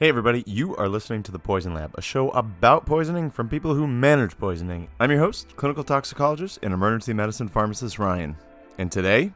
Hey, everybody, you are listening to The Poison Lab, a show about poisoning from people who manage poisoning. I'm your host, clinical toxicologist and emergency medicine pharmacist Ryan. And today,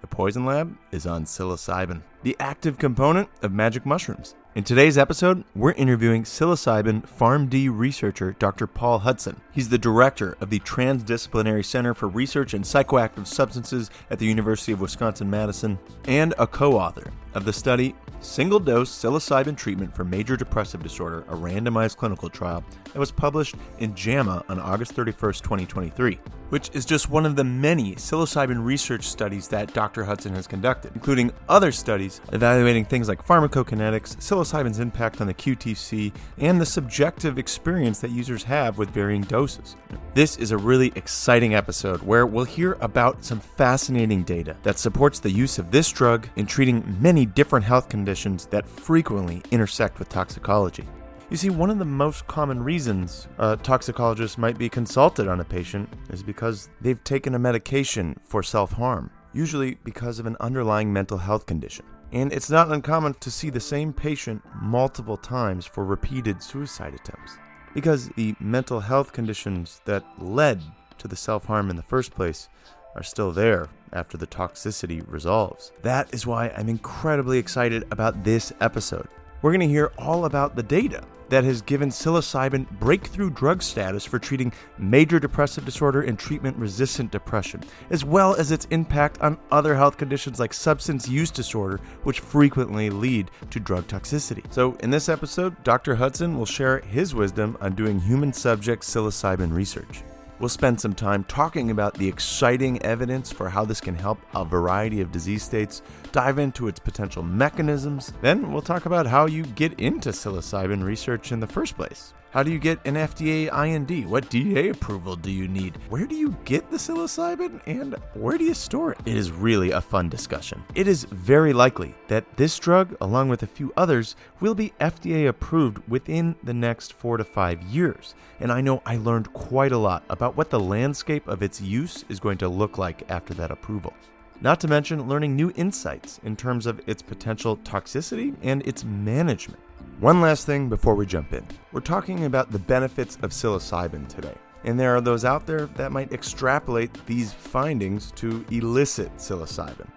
The Poison Lab is on psilocybin, the active component of magic mushrooms. In today's episode, we're interviewing psilocybin PharmD researcher Dr. Paul Hutson. He's the director of the Transdisciplinary Center for Research in Psychoactive Substances at the University of Wisconsin Madison and a co author of the study Single Dose Psilocybin Treatment for Major Depressive Disorder, a randomized clinical trial that was published in JAMA on August 31st, 2023, which is just one of the many psilocybin research studies that Dr. Hutson has conducted, including other studies evaluating things like pharmacokinetics, psilocybin's impact on the QTC, and the subjective experience that users have with varying doses. This is a really exciting episode where we'll hear about some fascinating data that supports the use of this drug in treating many different health conditions that frequently intersect with toxicology. You see, one of the most common reasons uh, a toxicologist might be consulted on a patient is because they've taken a medication for self harm, usually because of an underlying mental health condition. And it's not uncommon to see the same patient multiple times for repeated suicide attempts. Because the mental health conditions that led to the self harm in the first place are still there after the toxicity resolves. That is why I'm incredibly excited about this episode. We're going to hear all about the data that has given psilocybin breakthrough drug status for treating major depressive disorder and treatment resistant depression, as well as its impact on other health conditions like substance use disorder, which frequently lead to drug toxicity. So, in this episode, Dr. Hutson will share his wisdom on doing human subject psilocybin research. We'll spend some time talking about the exciting evidence for how this can help a variety of disease states, dive into its potential mechanisms. Then we'll talk about how you get into psilocybin research in the first place. How do you get an FDA IND? What DEA approval do you need? Where do you get the psilocybin? And where do you store it? It is really a fun discussion. It is very likely that this drug, along with a few others, will be FDA approved within the next four to five years. And I know I learned quite a lot about what the landscape of its use is going to look like after that approval. Not to mention learning new insights in terms of its potential toxicity and its management. One last thing before we jump in. We're talking about the benefits of psilocybin today. And there are those out there that might extrapolate these findings to illicit psilocybin.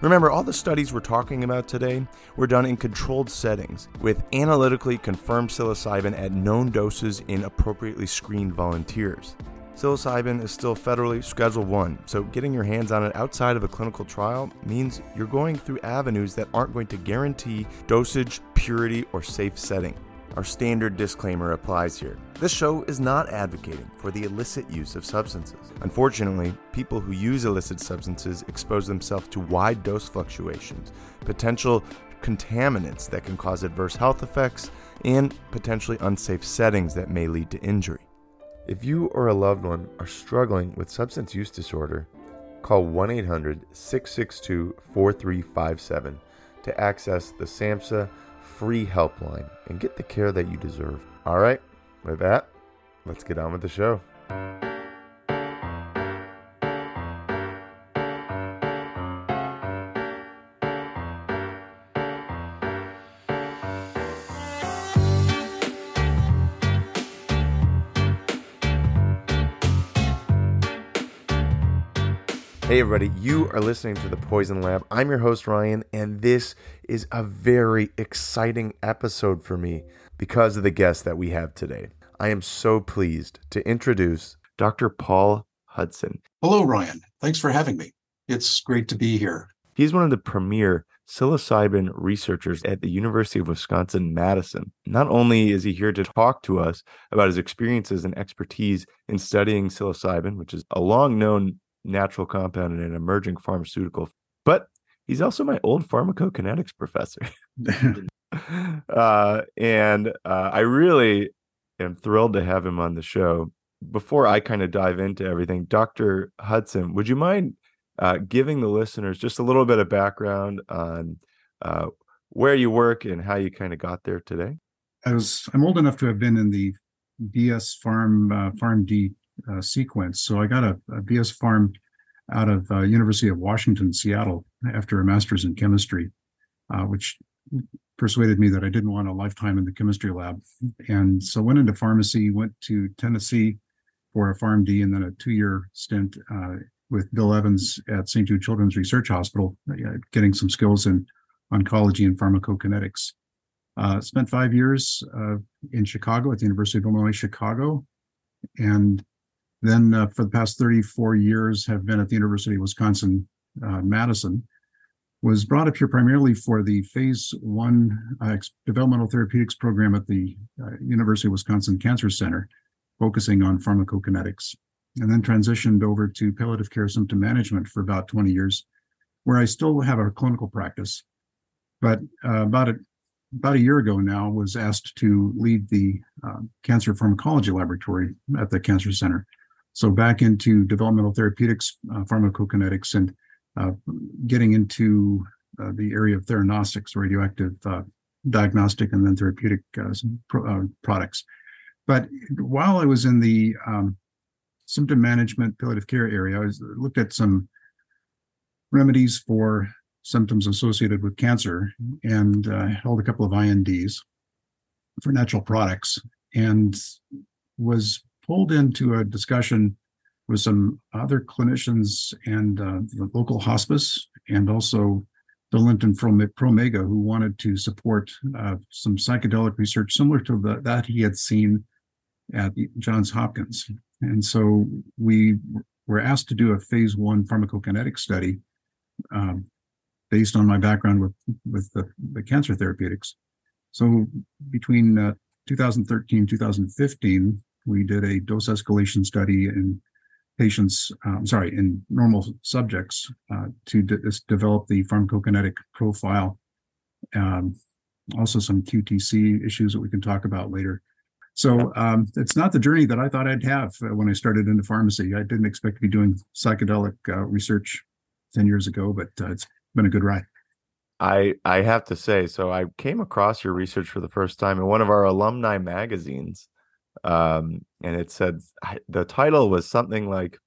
Remember, all the studies we're talking about today were done in controlled settings with analytically confirmed psilocybin at known doses in appropriately screened volunteers. Psilocybin is still federally Schedule 1, so getting your hands on it outside of a clinical trial means you're going through avenues that aren't going to guarantee dosage, purity, or safe setting. Our standard disclaimer applies here. This show is not advocating for the illicit use of substances. Unfortunately, people who use illicit substances expose themselves to wide dose fluctuations, potential contaminants that can cause adverse health effects, and potentially unsafe settings that may lead to injury. If you or a loved one are struggling with substance use disorder, call 1 800 662 4357 to access the SAMHSA free helpline and get the care that you deserve. All right, with that, let's get on with the show. Hey, everybody, you are listening to The Poison Lab. I'm your host, Ryan, and this is a very exciting episode for me because of the guest that we have today. I am so pleased to introduce Dr. Paul Hutson. Hello, Ryan. Thanks for having me. It's great to be here. He's one of the premier psilocybin researchers at the University of Wisconsin Madison. Not only is he here to talk to us about his experiences and expertise in studying psilocybin, which is a long known natural compound and an emerging pharmaceutical. But he's also my old pharmacokinetics professor. uh, and uh, I really am thrilled to have him on the show. Before I kind of dive into everything, Dr. Hutson, would you mind uh, giving the listeners just a little bit of background on uh, where you work and how you kind of got there today? I was I'm old enough to have been in the BS Pharm uh, PharmD uh, sequence. So I got a, a BS Pharm out of uh, University of Washington, Seattle, after a master's in chemistry, uh, which persuaded me that I didn't want a lifetime in the chemistry lab. And so went into pharmacy, went to Tennessee for a PharmD and then a two-year stint uh, with Bill Evans at St. Jude Children's Research Hospital, uh, getting some skills in oncology and pharmacokinetics. Uh, spent five years uh, in Chicago at the University of Illinois Chicago, and then uh, for the past 34 years have been at the University of Wisconsin uh, Madison. Was brought up here primarily for the phase one uh, developmental therapeutics program at the uh, University of Wisconsin Cancer Center, focusing on pharmacokinetics, and then transitioned over to palliative care symptom management for about 20 years, where I still have a clinical practice. But about a about a year ago now was asked to lead the uh, cancer pharmacology laboratory at the cancer center so back into developmental therapeutics uh, pharmacokinetics and uh, getting into uh, the area of theranostics radioactive uh, diagnostic and then therapeutic uh, pro- products. But while i was in the um, symptom management palliative care area i was, looked at some remedies for symptoms associated with cancer and uh, held a couple of INDs for natural products and was pulled into a discussion with some other clinicians and uh, the local hospice and also the Linton Promega who wanted to support uh, some psychedelic research similar to the, that he had seen at Johns Hopkins. And so we were asked to do a phase one pharmacokinetic study um, based on my background with with the, the cancer therapeutics. So between uh, 2013 2015, we did a dose escalation study in patients, um, sorry, in normal subjects uh, to de- develop the pharmacokinetic profile. Um, also, some QTC issues that we can talk about later. So um, it's not the journey that I thought I'd have uh, when I started into pharmacy. I didn't expect to be doing psychedelic uh, research 10 years ago, but uh, it's been a good ride. I I have to say, so I came across your research for the first time in one of our alumni magazines, um, and it said the title was something like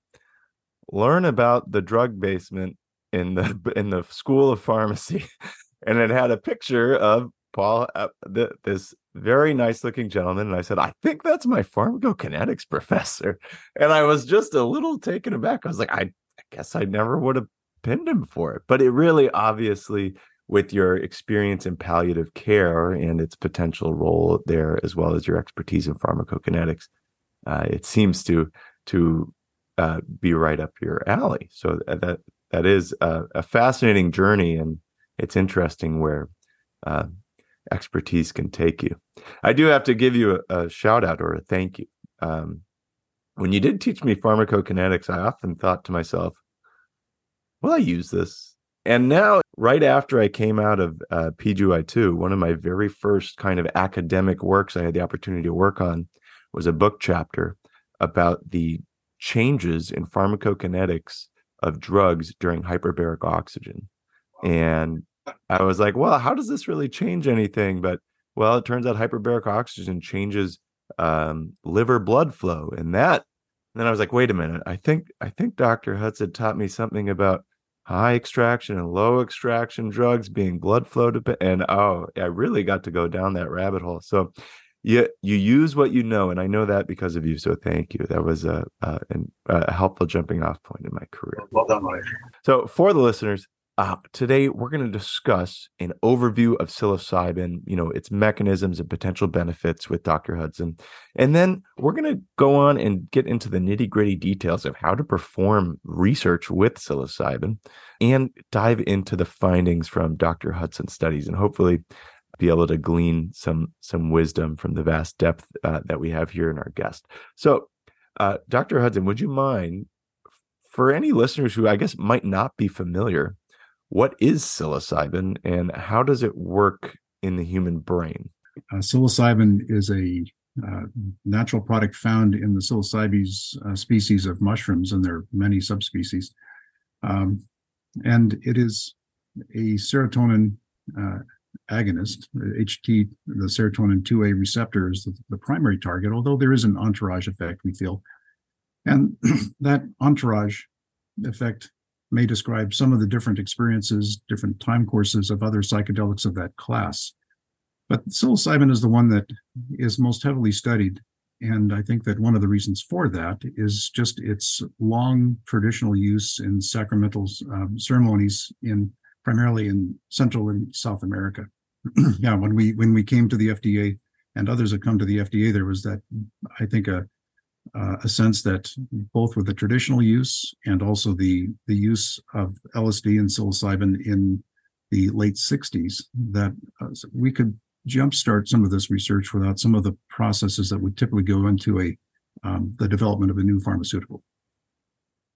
"Learn about the drug basement in the in the School of Pharmacy," and it had a picture of Paul, uh, this very nice looking gentleman, and I said, "I think that's my pharmacokinetics professor," and I was just a little taken aback. I was like, "I, I guess I never would have pinned him for it. But it really obviously, with your experience in palliative care and its potential role there, as well as your expertise in pharmacokinetics, uh, it seems to to uh, be right up your alley. So that that is a, a fascinating journey, and it's interesting where uh, expertise can take you. I do have to give you a, a shout out or a thank you. Um, when you did teach me pharmacokinetics, I often thought to myself, will I use this? And now, right after I came out of uh, PGY2, one of my very first kind of academic works I had the opportunity to work on was a book chapter about the changes in pharmacokinetics of drugs during hyperbaric oxygen. And I was like, well, how does this really change anything? But well, it turns out hyperbaric oxygen changes um, liver blood flow, and that. And then I was like, wait a minute, I think I think Dr. Hutson taught me something about high extraction and low extraction drugs being blood flow to and oh i really got to go down that rabbit hole. So you you use what you know and i know that because of you so thank you. That was a, a, a helpful jumping off point in my career. Well done Mike. so for the listeners uh, today, we're going to discuss an overview of psilocybin, you know, its mechanisms and potential benefits with Dr. Hutson. And then we're going to go on and get into the nitty gritty details of how to perform research with psilocybin and dive into the findings from Dr. Hutson's studies and hopefully be able to glean some some wisdom from the vast depth uh, that we have here in our guest. So, uh, Dr. Hutson, would you mind for any listeners who I guess might not be familiar what is psilocybin and how does it work in the human brain? Uh, psilocybin is a uh, natural product found in the psilocybes uh, species of mushrooms, and there are many subspecies. Um, and it is a serotonin uh, agonist. HT, the serotonin 2A receptor, is the, the primary target, although there is an entourage effect, we feel. And that entourage effect may describe some of the different experiences, different time courses of other psychedelics of that class. But psilocybin is the one that is most heavily studied. And I think that one of the reasons for that is just its long traditional use in sacramental um, ceremonies in primarily in Central and South America. yeah, when we when we came to the FDA and others have come to the FDA, there was that I think a uh, a sense that both with the traditional use and also the the use of LSD and psilocybin in the late 60s, that uh, we could jumpstart some of this research without some of the processes that would typically go into a um, the development of a new pharmaceutical.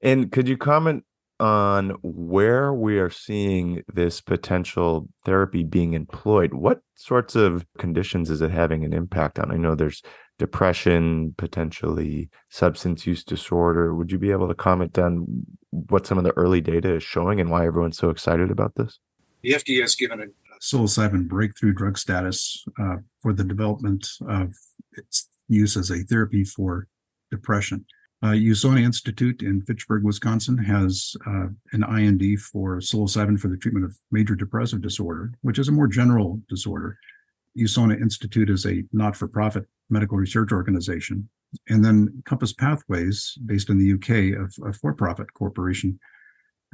And could you comment on where we are seeing this potential therapy being employed? What sorts of conditions is it having an impact on? I know there's depression, potentially substance use disorder. Would you be able to comment on what some of the early data is showing and why everyone's so excited about this? The FDA has given a psilocybin breakthrough drug status uh, for the development of its use as a therapy for depression. Uh, Usona Institute in Fitchburg, Wisconsin has uh, an IND for psilocybin for the treatment of major depressive disorder, which is a more general disorder. Usona Institute is a not for profit medical research organization. And then Compass Pathways, based in the UK, a, for profit corporation,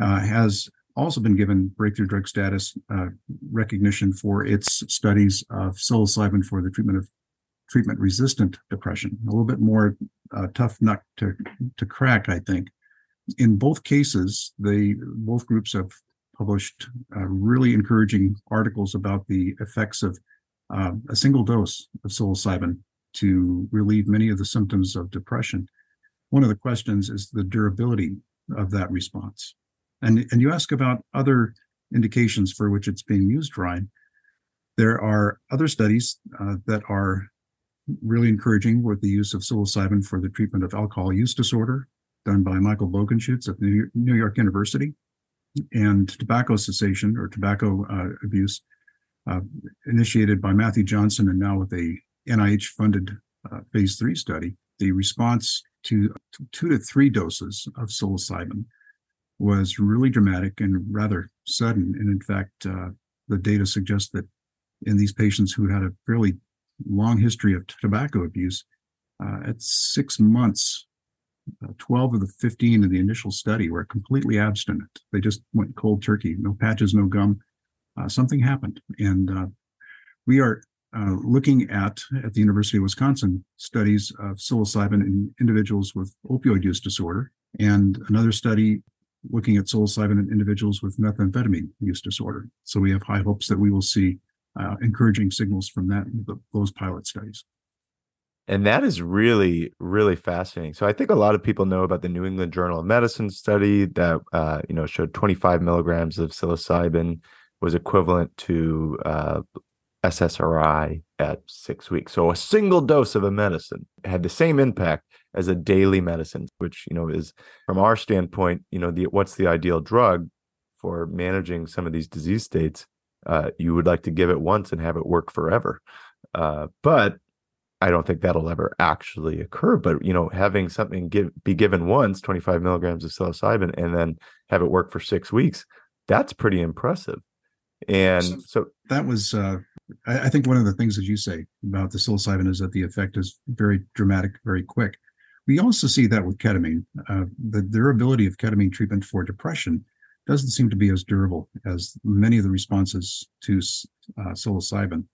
uh, has also been given breakthrough drug status uh, recognition for its studies of psilocybin for the treatment of treatment resistant depression. A little bit more uh, tough nut to, to crack, I think. In both cases, they both groups have published uh, really encouraging articles about the effects of uh, a single dose of psilocybin to relieve many of the symptoms of depression. One of the questions is the durability of that response. And, and you ask about other indications for which it's being used, Ryan. There are other studies uh, that are really encouraging with the use of psilocybin for the treatment of alcohol use disorder, done by Michael Bogenschutz at New York University, and tobacco cessation or tobacco uh, abuse, uh, initiated by Matthew Johnson and now with a NIH funded uh, phase three study, the response to two to three doses of psilocybin was really dramatic and rather sudden. And in fact, uh, the data suggests that in these patients who had a fairly long history of tobacco abuse, uh, at six months, uh, 12 of the 15 in the initial study were completely abstinent. They just went cold turkey, no patches, no gum. Uh, something happened. And uh, we are uh, looking at at the University of Wisconsin studies of psilocybin in individuals with opioid use disorder, and another study looking at psilocybin in individuals with methamphetamine use disorder. So we have high hopes that we will see uh, encouraging signals from that those pilot studies. And that is really, really fascinating. So I think a lot of people know about the New England Journal of Medicine study that uh, you know showed 25 milligrams of psilocybin was equivalent to uh, SSRI at six weeks. So a single dose of a medicine had the same impact as a daily medicine, which you know is from our standpoint, you know, the what's the ideal drug for managing some of these disease states? Uh, you would like to give it once and have it work forever, uh, but I don't think that'll ever actually occur. But you know, having something give, be given once, 25 milligrams of psilocybin, and then have it work for six weeks, that's pretty impressive. And so, so that was uh, I, I think one of the things that you say about the psilocybin is that the effect is very dramatic, very quick. We also see that with ketamine. Uh, the durability of ketamine treatment for depression doesn't seem to be as durable as many of the responses to uh, psilocybin.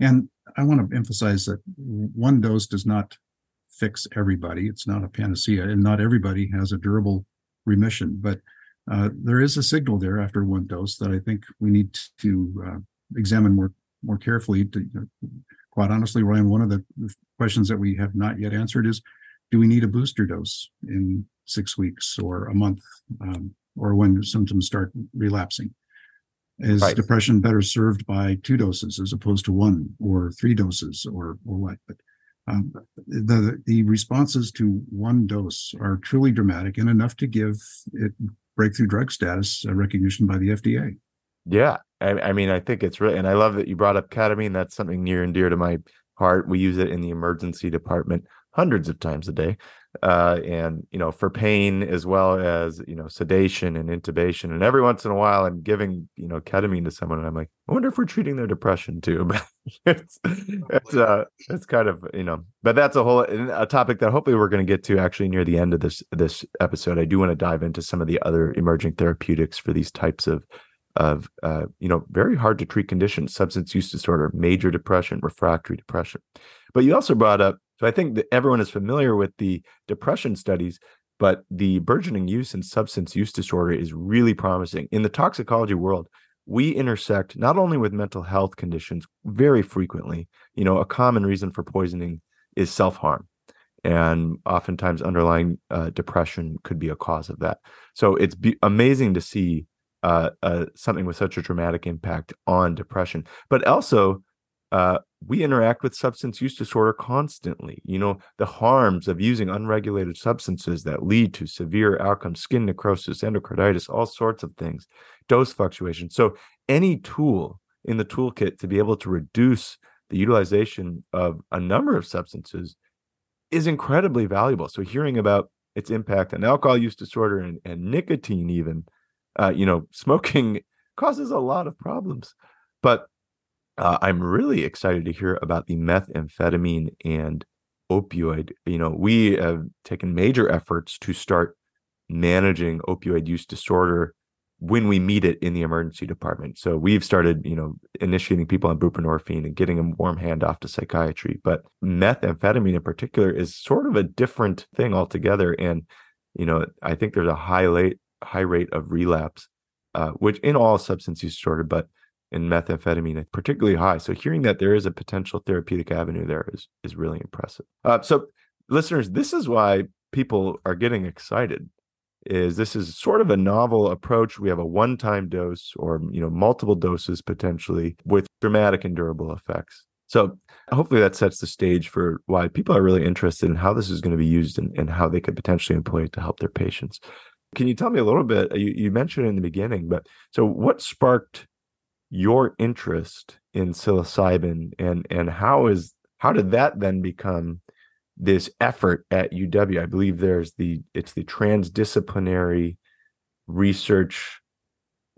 And I want to emphasize that one dose does not fix everybody. It's not a panacea, and not everybody has a durable remission. But uh, there is a signal there after one dose that I think we need to uh, examine more more carefully. To, quite honestly, Ryan, one of the questions that we have not yet answered is, do we need a booster dose in six weeks or a month, um, or when symptoms start relapsing? Is right. depression better served by two doses as opposed to one or three doses or or what? But um, the the responses to one dose are truly dramatic and enough to give it breakthrough drug status uh, recognition by the FDA. Yeah, I, I, mean, I think it's really, and I love that you brought up ketamine. That's something near and dear to my heart. We use it in the emergency department hundreds of times a day. uh, and you know for pain as well as you know sedation and intubation and every once in a while i'm giving you know ketamine to someone and i'm like i wonder if we're treating their depression too but it's it's uh it's kind of you know but that's a whole a topic that hopefully we're going to get to actually near the end of this this episode i do want to dive into some of the other emerging therapeutics for these types of of uh, you know very hard to treat conditions substance use disorder major depression refractory depression but you also brought up so I think that everyone is familiar with the depression studies, but the burgeoning use and substance use disorder is really promising. In the toxicology world, we intersect not only with mental health conditions very frequently. You know, a common reason for poisoning is self harm. And oftentimes, underlying uh, depression could be a cause of that. So it's be- amazing to see uh, uh, something with such a dramatic impact on depression, but also uh, we interact with substance use disorder constantly. You know, the harms of using unregulated substances that lead to severe outcomes, skin necrosis, endocarditis, all sorts of things, dose fluctuation. So, any tool in the toolkit to be able to reduce the utilization of a number of substances is incredibly valuable. So, hearing about its impact on alcohol use disorder and, and nicotine, even, uh, you know, smoking causes a lot of problems. But uh, I'm really excited to hear about the methamphetamine and opioid. You know, we have taken major efforts to start managing opioid use disorder when we meet it in the emergency department. So we've started, you know, initiating people on buprenorphine and getting a warm handoff to psychiatry. But methamphetamine in particular is sort of a different thing altogether. And, you know, I think there's a high rate high rate of relapse, uh, which in all substance use disorder, but in methamphetamine particularly high. So hearing that there is a potential therapeutic avenue there is is really impressive. Uh, so listeners, this is why people are getting excited. Is this is sort of a novel approach? We have a one-time dose, or you know, multiple doses potentially with dramatic and durable effects. So hopefully that sets the stage for why people are really interested in how this is going to be used and, and how they could potentially employ it to help their patients. Can you tell me a little bit? You, you mentioned in the beginning, but so what sparked your interest in psilocybin and and how is how did that then become this effort at UW? I believe there's the it's the transdisciplinary research.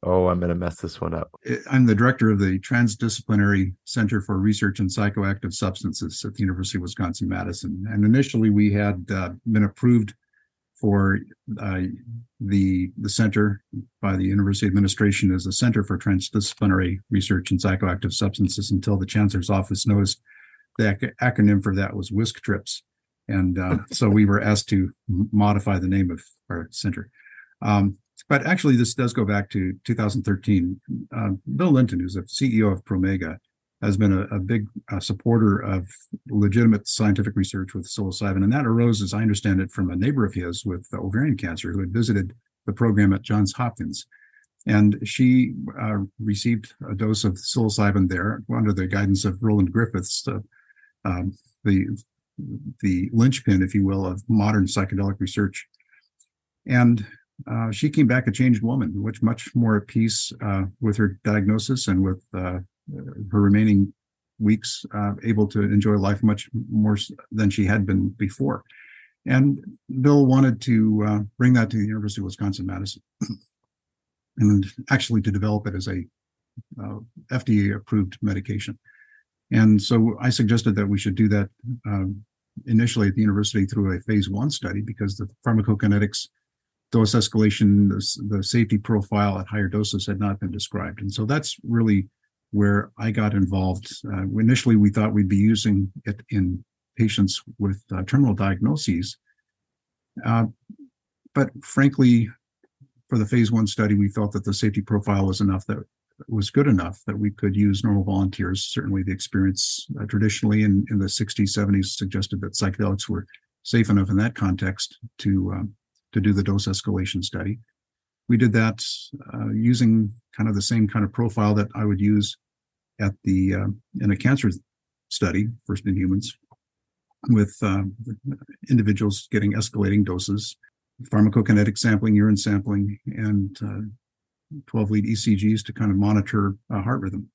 Oh, I'm going to mess this one up. I'm the director of the Transdisciplinary Center for Research in Psychoactive Substances at the University of Wisconsin Madison. And initially, we had uh, been approved for uh, the the center by the university administration as a center for transdisciplinary research in psychoactive substances until the chancellor's office noticed the ac- acronym for that was WISC trips. And uh, so we were asked to modify the name of our center. Um, but actually this does go back to 2013 uh, bill linton who's a ceo of promega has been a, a big uh, supporter of legitimate scientific research with psilocybin. And that arose, as I understand it, from a neighbor of his with ovarian cancer who had visited the program at Johns Hopkins. And she uh, received a dose of psilocybin there under the guidance of Roland Griffiths, uh, um, the, the linchpin, if you will, of modern psychedelic research. And uh, she came back a changed woman, which much more at peace uh, with her diagnosis and with uh, her remaining weeks uh, able to enjoy life much more than she had been before. And Bill wanted to uh, bring that to the University of Wisconsin Madison, and actually to develop it as a uh, FDA approved medication. And so I suggested that we should do that um, initially at the university through a phase one study because the pharmacokinetics dose escalation, the, the safety profile at higher doses had not been described. And so that's really where I got involved. Uh, initially, we thought we'd be using it in patients with uh, terminal diagnoses. Uh, but frankly, for the phase one study, we felt that the safety profile was enough that was good enough that we could use normal volunteers. Certainly, the experience uh, traditionally in, in the 60s, 70s suggested that psychedelics were safe enough in that context to um, to do the dose escalation study. We did that uh, using kind of the same kind of profile that I would use at the uh, in a cancer study, first in humans, with uh, individuals getting escalating doses, pharmacokinetic sampling, urine sampling, and uh, 12 lead ECGs to kind of monitor heart rhythm.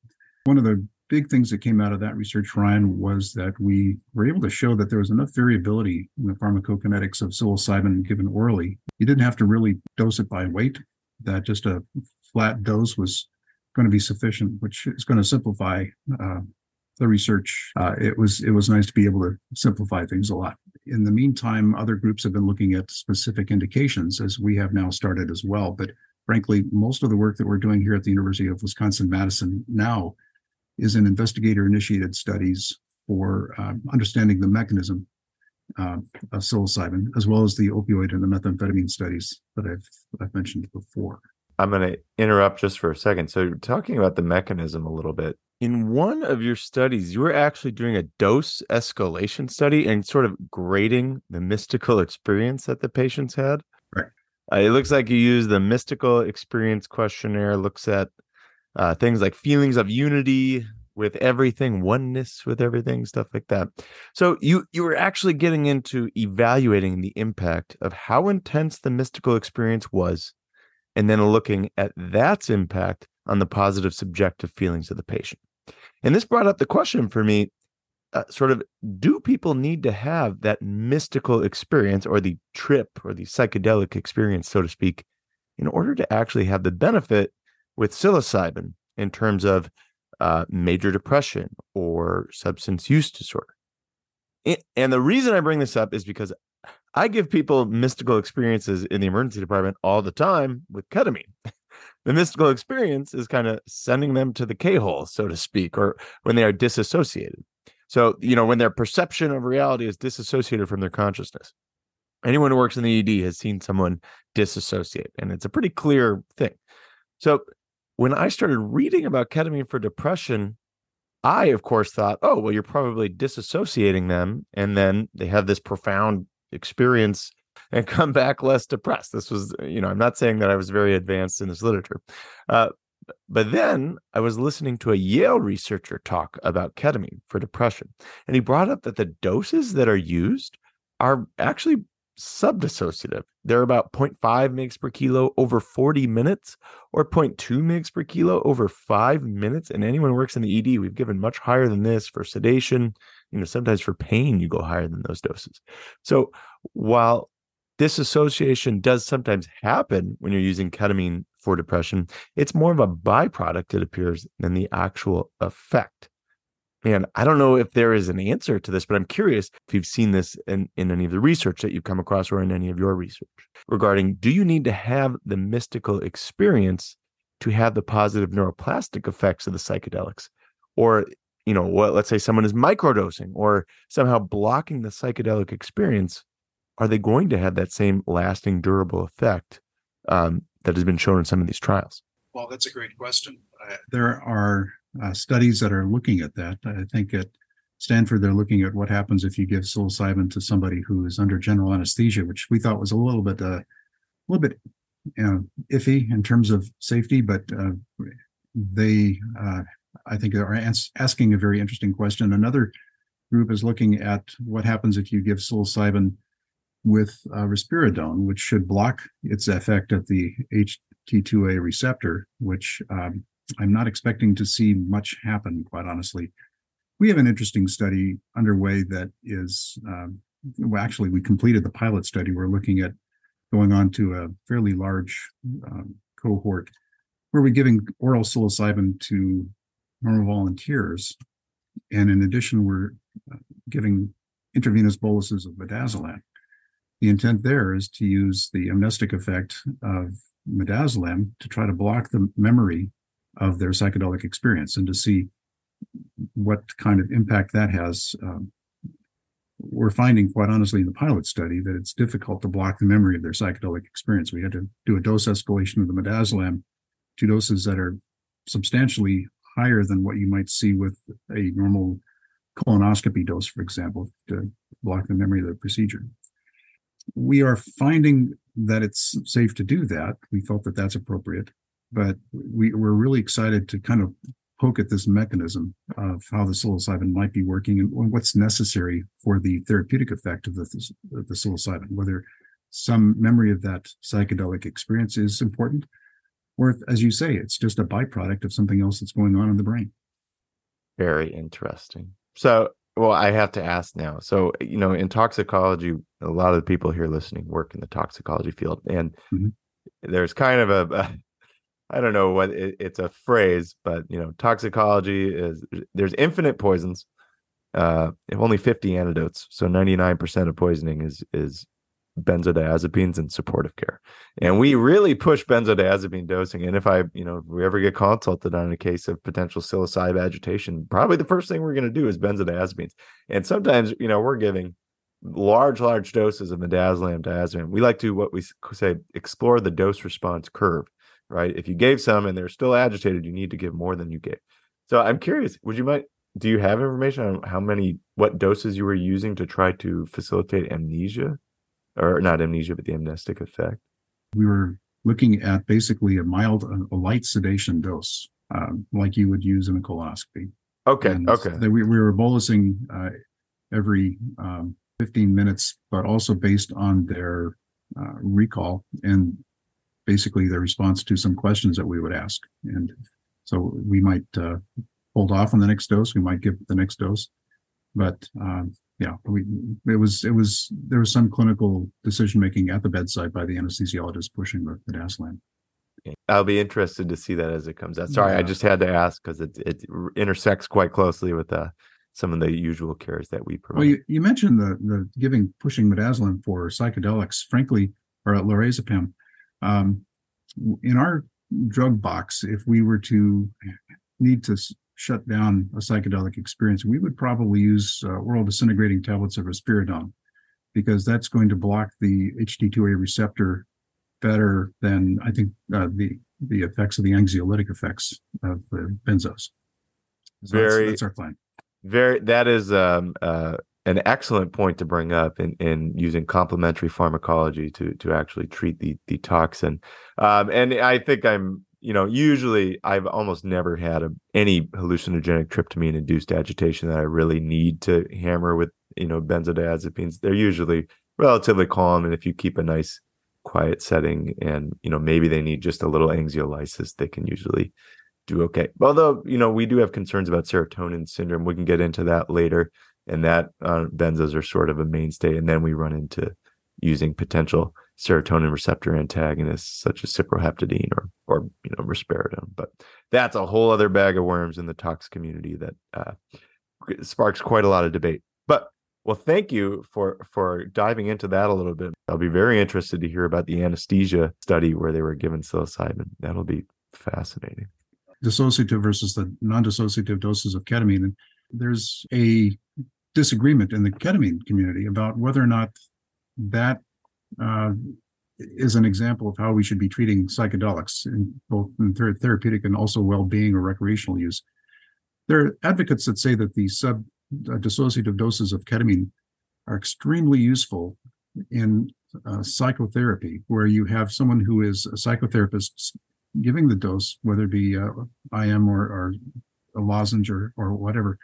One of the big things that came out of that research, Ryan, was that we were able to show that there was enough variability in the pharmacokinetics of psilocybin given orally. You didn't have to really dose it by weight, that just a flat dose was going to be sufficient, which is going to simplify uh, the research. Uh, it was it was nice to be able to simplify things a lot. In the meantime, other groups have been looking at specific indications, as we have now started as well. But frankly, most of the work that we're doing here at the University of Wisconsin Madison now is in investigator-initiated studies for um, understanding the mechanism uh, of psilocybin, as well as the opioid and the methamphetamine studies that I've I've mentioned before. I'm going to interrupt just for a second. So, talking about the mechanism a little bit. In one of your studies, you were actually doing a dose escalation study and sort of grading the mystical experience that the patients had. Right. Uh, it looks like you use the mystical experience questionnaire, looks at uh, things like feelings of unity with everything, oneness with everything, stuff like that. So you you were actually getting into evaluating the impact of how intense the mystical experience was and then looking at that's impact on the positive subjective feelings of the patient. And this brought up the question for me uh, sort of do people need to have that mystical experience or the trip or the psychedelic experience, so to speak, in order to actually have the benefit with psilocybin in terms of uh, major depression or substance use disorder? And the reason I bring this up is because I give people mystical experiences in the emergency department all the time with ketamine. the mystical experience is kind of sending them to the K hole, so to speak, or when they are disassociated. So, you know, when their perception of reality is disassociated from their consciousness. Anyone who works in the ED has seen someone disassociate, and it's a pretty clear thing. So, when I started reading about ketamine for depression, I, of course, thought, oh, well, you're probably disassociating them. And then they have this profound experience and come back less depressed. This was, you know, I'm not saying that I was very advanced in this literature. Uh, but then I was listening to a Yale researcher talk about ketamine for depression, and he brought up that the doses that are used are actually subdissociative. They're about 0.5 mgs per kilo over 40 minutes or 0.2 mgs per kilo over five minutes. And anyone who works in the ED, we've given much higher than this for sedation. You know, sometimes for pain, you go higher than those doses. So while disassociation does sometimes happen when you're using ketamine for depression, it's more of a byproduct, it appears, than the actual effect. And I don't know if there is an answer to this, but I'm curious if you've seen this in, in any of the research that you've come across or in any of your research regarding do you need to have the mystical experience to have the positive neuroplastic effects of the psychedelics? Or, you know, what let's say someone is microdosing or somehow blocking the psychedelic experience, are they going to have that same lasting, durable effect um, that has been shown in some of these trials? Well, that's a great question. There are uh, studies that are looking at that. I think at Stanford, they're looking at what happens if you give psilocybin to somebody who is under general anesthesia, which we thought was a little bit, uh, a little bit you know, iffy in terms of safety, but uh, they, uh, I think, are as- asking a very interesting question. Another group is looking at what happens if you give psilocybin with uh, risperidone, which should block its effect at the HT2A receptor, which um, I'm not expecting to see much happen, quite honestly. We have an interesting study underway that is, um, well, actually, we completed the pilot study. We're looking at going on to a fairly large um, cohort where we're giving oral psilocybin to normal volunteers. And in addition, we're uh, giving intravenous boluses of midazolam. The intent there is to use the amnestic effect of midazolam to try to block the memory of their psychedelic experience and to see what kind of impact that has. Um, we're finding, quite honestly, in the pilot study, that it's difficult to block the memory of their psychedelic experience. We had to do a dose escalation of the midazolam to doses that are substantially higher than what you might see with a normal colonoscopy dose, for example, to block the memory of the procedure. We are finding that it's safe to do that. We felt that that's appropriate but we, we're really excited to kind of poke at this mechanism of how the psilocybin might be working and what's necessary for the therapeutic effect of the, the psilocybin, whether some memory of that psychedelic experience is important, or if, as you say, it's just a byproduct of something else that's going on in the brain. Very interesting. So, well, I have to ask now. So, you know, in toxicology, a lot of the people here listening work in the toxicology field, and Mhm. there's kind of a, a I don't know what it, it's a phrase, but you know, toxicology is there's infinite poisons, uh, only 50 antidotes, so 99% of poisoning is is benzodiazepines and supportive care. And we really push benzodiazepine dosing. And if I, you know, if we ever get consulted on a case of potential psilocybe agitation, probably the first thing we're going to do is benzodiazepines. And sometimes, you know, we're giving large, large doses of midazolam, diazepam. We like to what we say explore the dose response curve, right? If you gave some and they're still agitated, you need to give more than you gave. So I'm curious, would you mind? Do you have information on how many, what doses you were using to try to facilitate amnesia? Or not amnesia, but the amnestic effect. We were looking at basically a mild, a light sedation dose, um, like you would use in a colonoscopy. Okay. And okay. we, we were bolusing uh, every um, 15 minutes, but also based on their uh, recall and basically their response to some questions that we would ask. And so we might uh, hold off on the next dose. We might give the next dose, but um, yeah, we it was it was there was some clinical decision making at the bedside by the anesthesiologist pushing the, the midazolam. I'll be interested to see that as it comes out. Sorry, Yeah. I just had to ask because it it intersects quite closely with uh, some of the usual cares that we provide. Well, you, you mentioned the the giving pushing midazolam for psychedelics, frankly, or lorazepam. Um, in our drug box, if we were to need to shut down a psychedelic experience, we would probably use uh, oral disintegrating tablets of risperidone because that's going to block the HT2A receptor better than I think uh, the the effects of the anxiolytic effects of the benzos. So that's- Very- that's our plan. Very that is um uh an excellent point to bring up in, in using complementary pharmacology to to actually treat the the toxin. Um and I think I'm you know usually I've almost never had a, any hallucinogenic tryptamine induced agitation that I really need to hammer with you know benzodiazepines. They're usually relatively calm and if you keep a nice quiet setting and you know maybe they need just a little anxiolysis they can usually do okay. Although, you know, we do have concerns about serotonin syndrome. We can get into that later. And that uh, benzos are sort of a mainstay. And then we run into using potential serotonin receptor antagonists such as cyproheptadine or, or you know, risperidone. But that's a whole other bag of worms in the tox community that uh, sparks quite a lot of debate. But well, thank you for for diving into that a little bit. I'll be very interested to hear about the anesthesia study where they were given psilocybin. That'll be fascinating. dissociative versus the non-dissociative doses of ketamine. And there's a disagreement in the ketamine community about whether or not that uh, is an example of how we should be treating psychedelics in both in ther- therapeutic and also well-being or recreational use. There are advocates that say that the sub uh, dissociative doses of ketamine are extremely useful in uh, psychotherapy, where you have someone who is a psychotherapist giving the dose, whether it be uh, IM or, or a lozenge or, or whatever,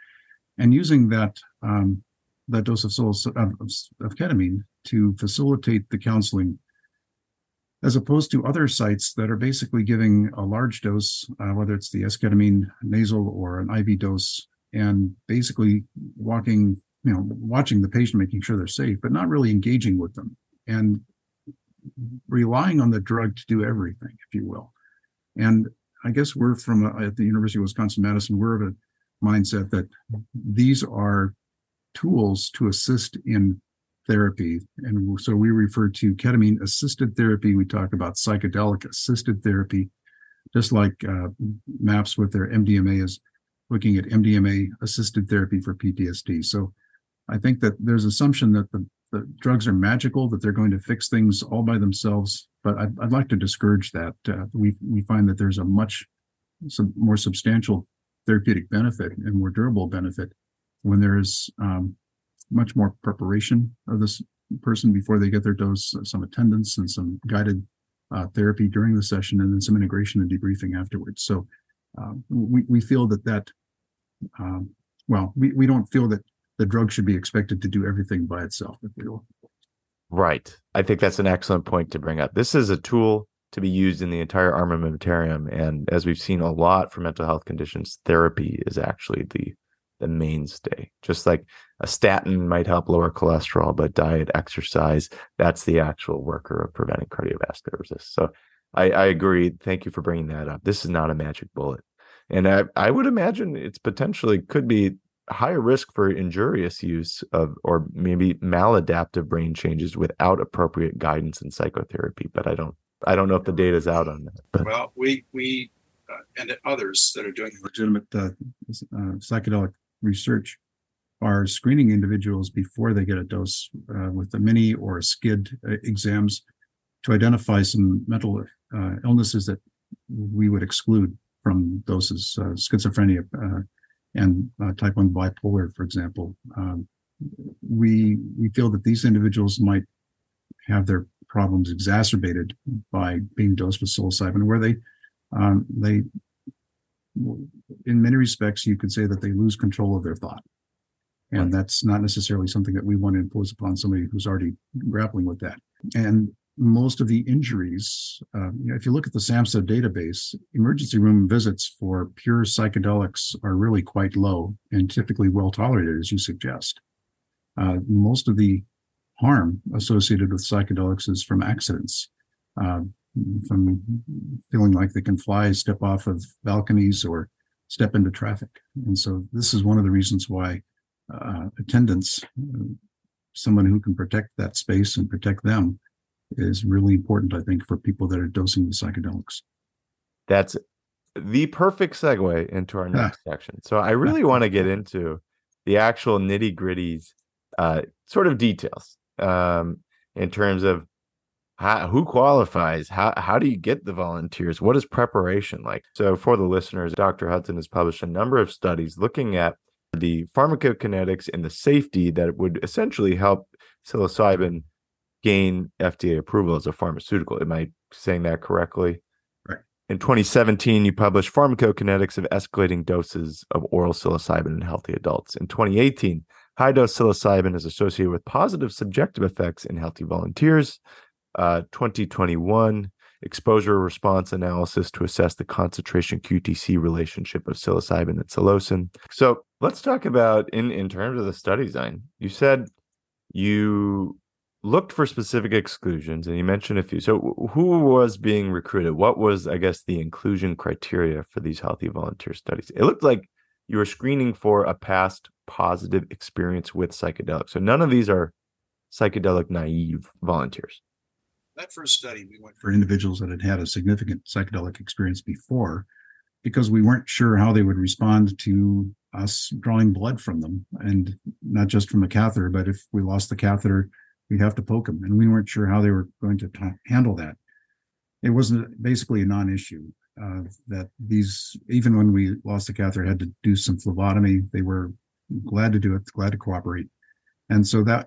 and using that um, that dose of, of, of ketamine to facilitate the counseling, as opposed to other sites that are basically giving a large dose, uh, whether it's the esketamine nasal or an IV dose, and basically walking, you know, watching the patient, making sure they're safe, but not really engaging with them and relying on the drug to do everything, if you will. And I guess we're from uh, at the University of Wisconsin Madison. We're of a mindset that these are tools to assist in therapy, and so we refer to ketamine assisted therapy. We talk about psychedelic assisted therapy, just like uh, MAPS with their MDMA is looking at MDMA assisted therapy for PTSD. So I think that there's assumption that the, the drugs are magical, that they're going to fix things all by themselves. But I'd, I'd like to discourage that. Uh, we we find that there's a much more substantial therapeutic benefit and more durable benefit when there is um, much more preparation of this person before they get their dose, some attendance and some guided uh, therapy during the session, and then some integration and debriefing afterwards. So um, we we feel that that um, well, we we don't feel that the drug should be expected to do everything by itself, if you will. Right. I think that's an excellent point to bring up. This is a tool to be used in the entire armamentarium. And as we've seen a lot for mental health conditions, therapy is actually the the mainstay. Just like a statin might help lower cholesterol, but diet, exercise, that's the actual worker of preventing cardiovascular disease. So I, I agree. Thank you for bringing that up. This is not a magic bullet. And I, I would imagine it's potentially could be higher risk for injurious use of or maybe maladaptive brain changes without appropriate guidance and psychotherapy. But I don't I don't know if the data is out on that. But. Well, we we uh, and others that are doing legitimate uh, uh, psychedelic research are screening individuals before they get a dose uh, with the mini or SCID uh, exams to identify some mental uh, illnesses that we would exclude from doses, schizophrenia and type 1 bipolar, for example. Um, we we feel that these individuals might have their problems exacerbated by being dosed with psilocybin, where they um, they in many respects you could say that they lose control of their thought. And that's not necessarily something that we want to impose upon somebody who's already grappling with that. And most of the injuries uh, you know, if you look at the samhsa database emergency room visits for pure psychedelics are really quite low and typically well tolerated as you suggest. Uh, most of the harm associated with psychedelics is from accidents. Uh, from feeling like they can fly, step off of balconies, or step into traffic. And so this is one of the reasons why uh, attendance, uh, someone who can protect that space and protect them, is really important, I think, for people that are dosing the psychedelics. That's the perfect segue into our next section. So I really want to get into the actual nitty gritties, uh, sort of details um, in terms of how, who qualifies? How, how do you get the volunteers? What is preparation like? So, for the listeners, Dr. Hutson has published a number of studies looking at the pharmacokinetics and the safety that would essentially help psilocybin gain FDA approval as a pharmaceutical. Am I saying that correctly? Right. In 2017, you published pharmacokinetics of escalating doses of oral psilocybin in healthy adults. In 2018, high dose psilocybin is associated with positive subjective effects in healthy volunteers uh, 2021 exposure response analysis to assess the concentration QTC relationship of psilocybin and psilocin. So let's talk about in in terms of the study design. You said you looked for specific exclusions and you mentioned a few. So who was being recruited? What was I guess the inclusion criteria for these healthy volunteer studies? It looked like you were screening for a past positive experience with psychedelics. So none of these are psychedelic naive volunteers that first study, we went for individuals that had had a significant psychedelic experience before because we weren't sure how they would respond to us drawing blood from them and not just from a catheter, but if we lost the catheter, we'd have to poke them. And we weren't sure how they were going to t- handle that. It wasn't basically a non issue. Uh, that these, even when we lost the catheter, had to do some phlebotomy. They were glad to do it, glad to cooperate. And so that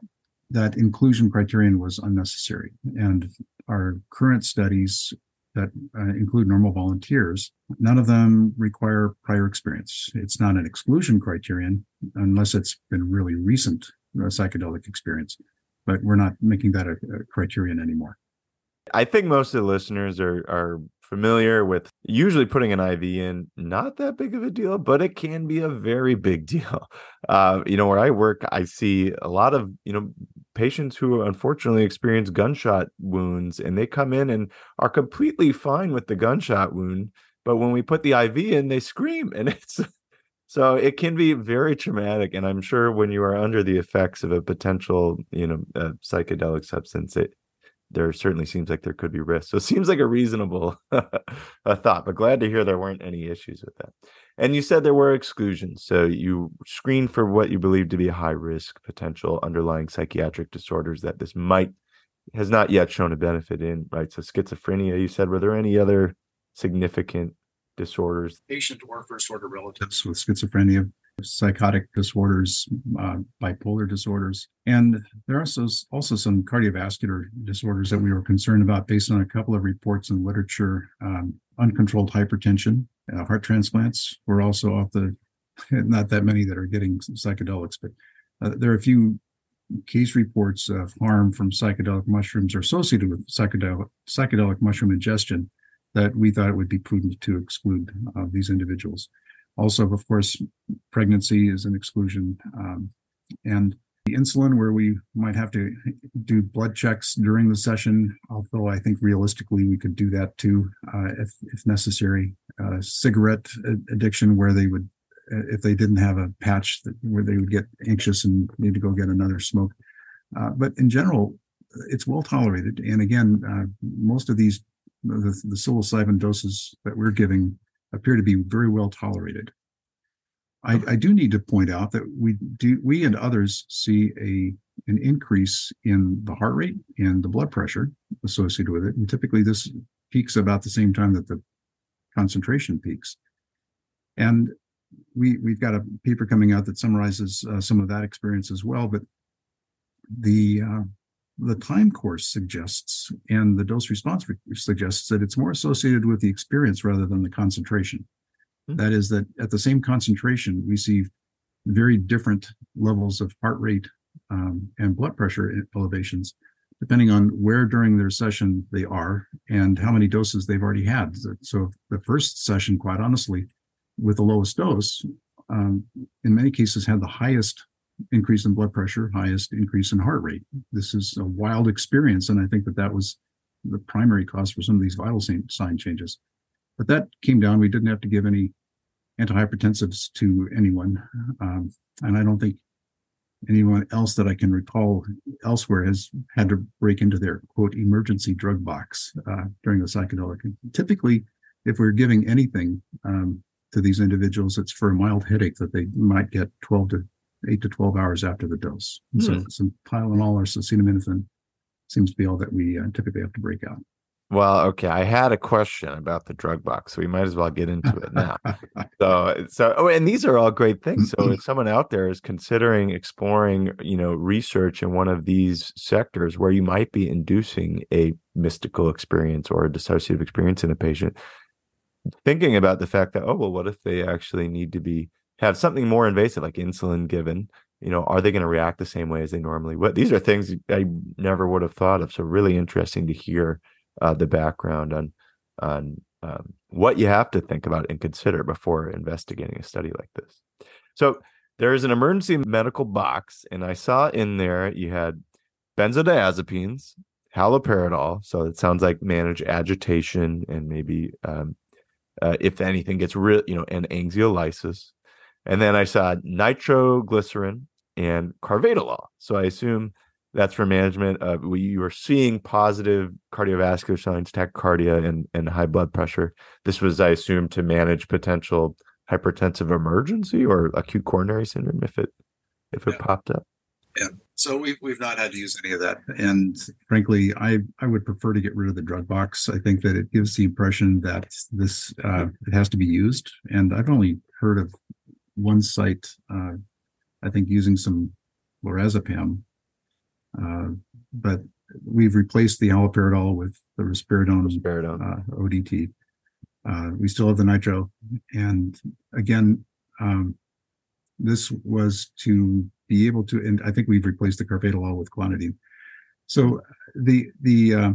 that inclusion criterion was unnecessary. And our current studies that uh, include normal volunteers, none of them require prior experience. It's not an exclusion criterion unless it's been really recent uh, psychedelic experience, but we're not making that a, a criterion anymore. I think most of the listeners are are familiar with usually putting an IV in, not that big of a deal, but it can be a very big deal. Uh, you know, where I work, I see a lot of, you know, patients who unfortunately experience gunshot wounds and they come in and are completely fine with the gunshot wound. But when we put the IV in, they scream and it's so it can be very traumatic. And I'm sure when you are under the effects of a potential, you know, psychedelic substance, it there certainly seems like there could be risks. So it seems like a reasonable a thought, but glad to hear there weren't any issues with that. And you said there were exclusions. So you screened for what you believe to be a high risk potential underlying psychiatric disorders that this might has not yet shown a benefit in, right? So schizophrenia, you said, were there any other significant disorders? Patient or first order relatives with schizophrenia psychotic disorders, uh, bipolar disorders, and there are also, also some cardiovascular disorders that we were concerned about based on a couple of reports in literature. Um, uncontrolled hypertension, uh, heart transplants were also off the, not that many that are getting psychedelics, but uh, there are a few case reports of harm from psychedelic mushrooms or associated with psychedelic psychedelic mushroom ingestion that we thought it would be prudent to exclude uh, these individuals. Also, of course, pregnancy is an exclusion. Um, and insulin, where we might have to do blood checks during the session, although I think realistically we could do that too uh, if, if necessary. Uh, cigarette addiction, where they would, uh, if they didn't have a patch, that, where they would get anxious and need to go get another smoke. Uh, but in general, it's well tolerated. And again, uh, most of these, the, the psilocybin doses that we're giving appear to be very well tolerated. I, I, do need to point out that we do we and others see a an increase in the heart rate and the blood pressure associated with it. And typically this peaks about the same time that the concentration peaks. And we we've got a paper coming out that summarizes uh, some of that experience as well. But the uh, the time course suggests and the dose response suggests that it's more associated with the experience rather than the concentration. Mm-hmm. That is, that at the same concentration, we see very different levels of heart rate um, and blood pressure elevations, depending on where during their session they are and how many doses they've already had. So, the first session, quite honestly, with the lowest dose, um, in many cases had the highest increase in blood pressure, highest increase in heart rate. This is a wild experience, and I think that that was the primary cause for some of these vital sign changes. But that came down. We didn't have to give any antihypertensives to anyone, um, and I don't think anyone else that I can recall elsewhere has had to break into their quote emergency drug box uh, during the psychedelic. Typically, if we're giving anything um, to these individuals, it's for a mild headache that they might get 12 to eight to 12 hours after the dose. And so hmm. some Tylenol or acetaminophen seems to be all that we uh, typically have to break out. Well, okay. I had a question about the drug box, so we might as well get into it now. so, so, oh, and these are all great things. So, if someone out there is considering exploring, you know, research in one of these sectors where you might be inducing a mystical experience or a dissociative experience in a patient, thinking about the fact that, oh, well, what if they actually need to be have something more invasive like insulin given you know are they going to react the same way as they normally would these are things i never would have thought of so really interesting to hear uh, the background on on um, what you have to think about and consider before investigating a study like this so there is an emergency medical box and i saw in there you had benzodiazepines haloperidol so it sounds like manage agitation and maybe um, uh, if anything gets real you know and anxiolysis and then I saw nitroglycerin and carvedilol. So I assume that's for management of you were seeing positive cardiovascular signs, tachycardia, and, and high blood pressure. This was, I assume, to manage potential hypertensive emergency or acute coronary syndrome if it if it yeah. popped up. Yeah. So we've we've not had to use any of that, and frankly, I I would prefer to get rid of the drug box. I think that it gives the impression that this uh, it has to be used, and I've only heard of one site, uh, I think, using some lorazepam. Uh, but we've replaced the haloperidol with the risperidone, risperidone. Uh, ODT. Uh, we still have the nitro, and again, um, this was to be able to, and I think we've replaced the carvedilol with clonidine. So the the uh,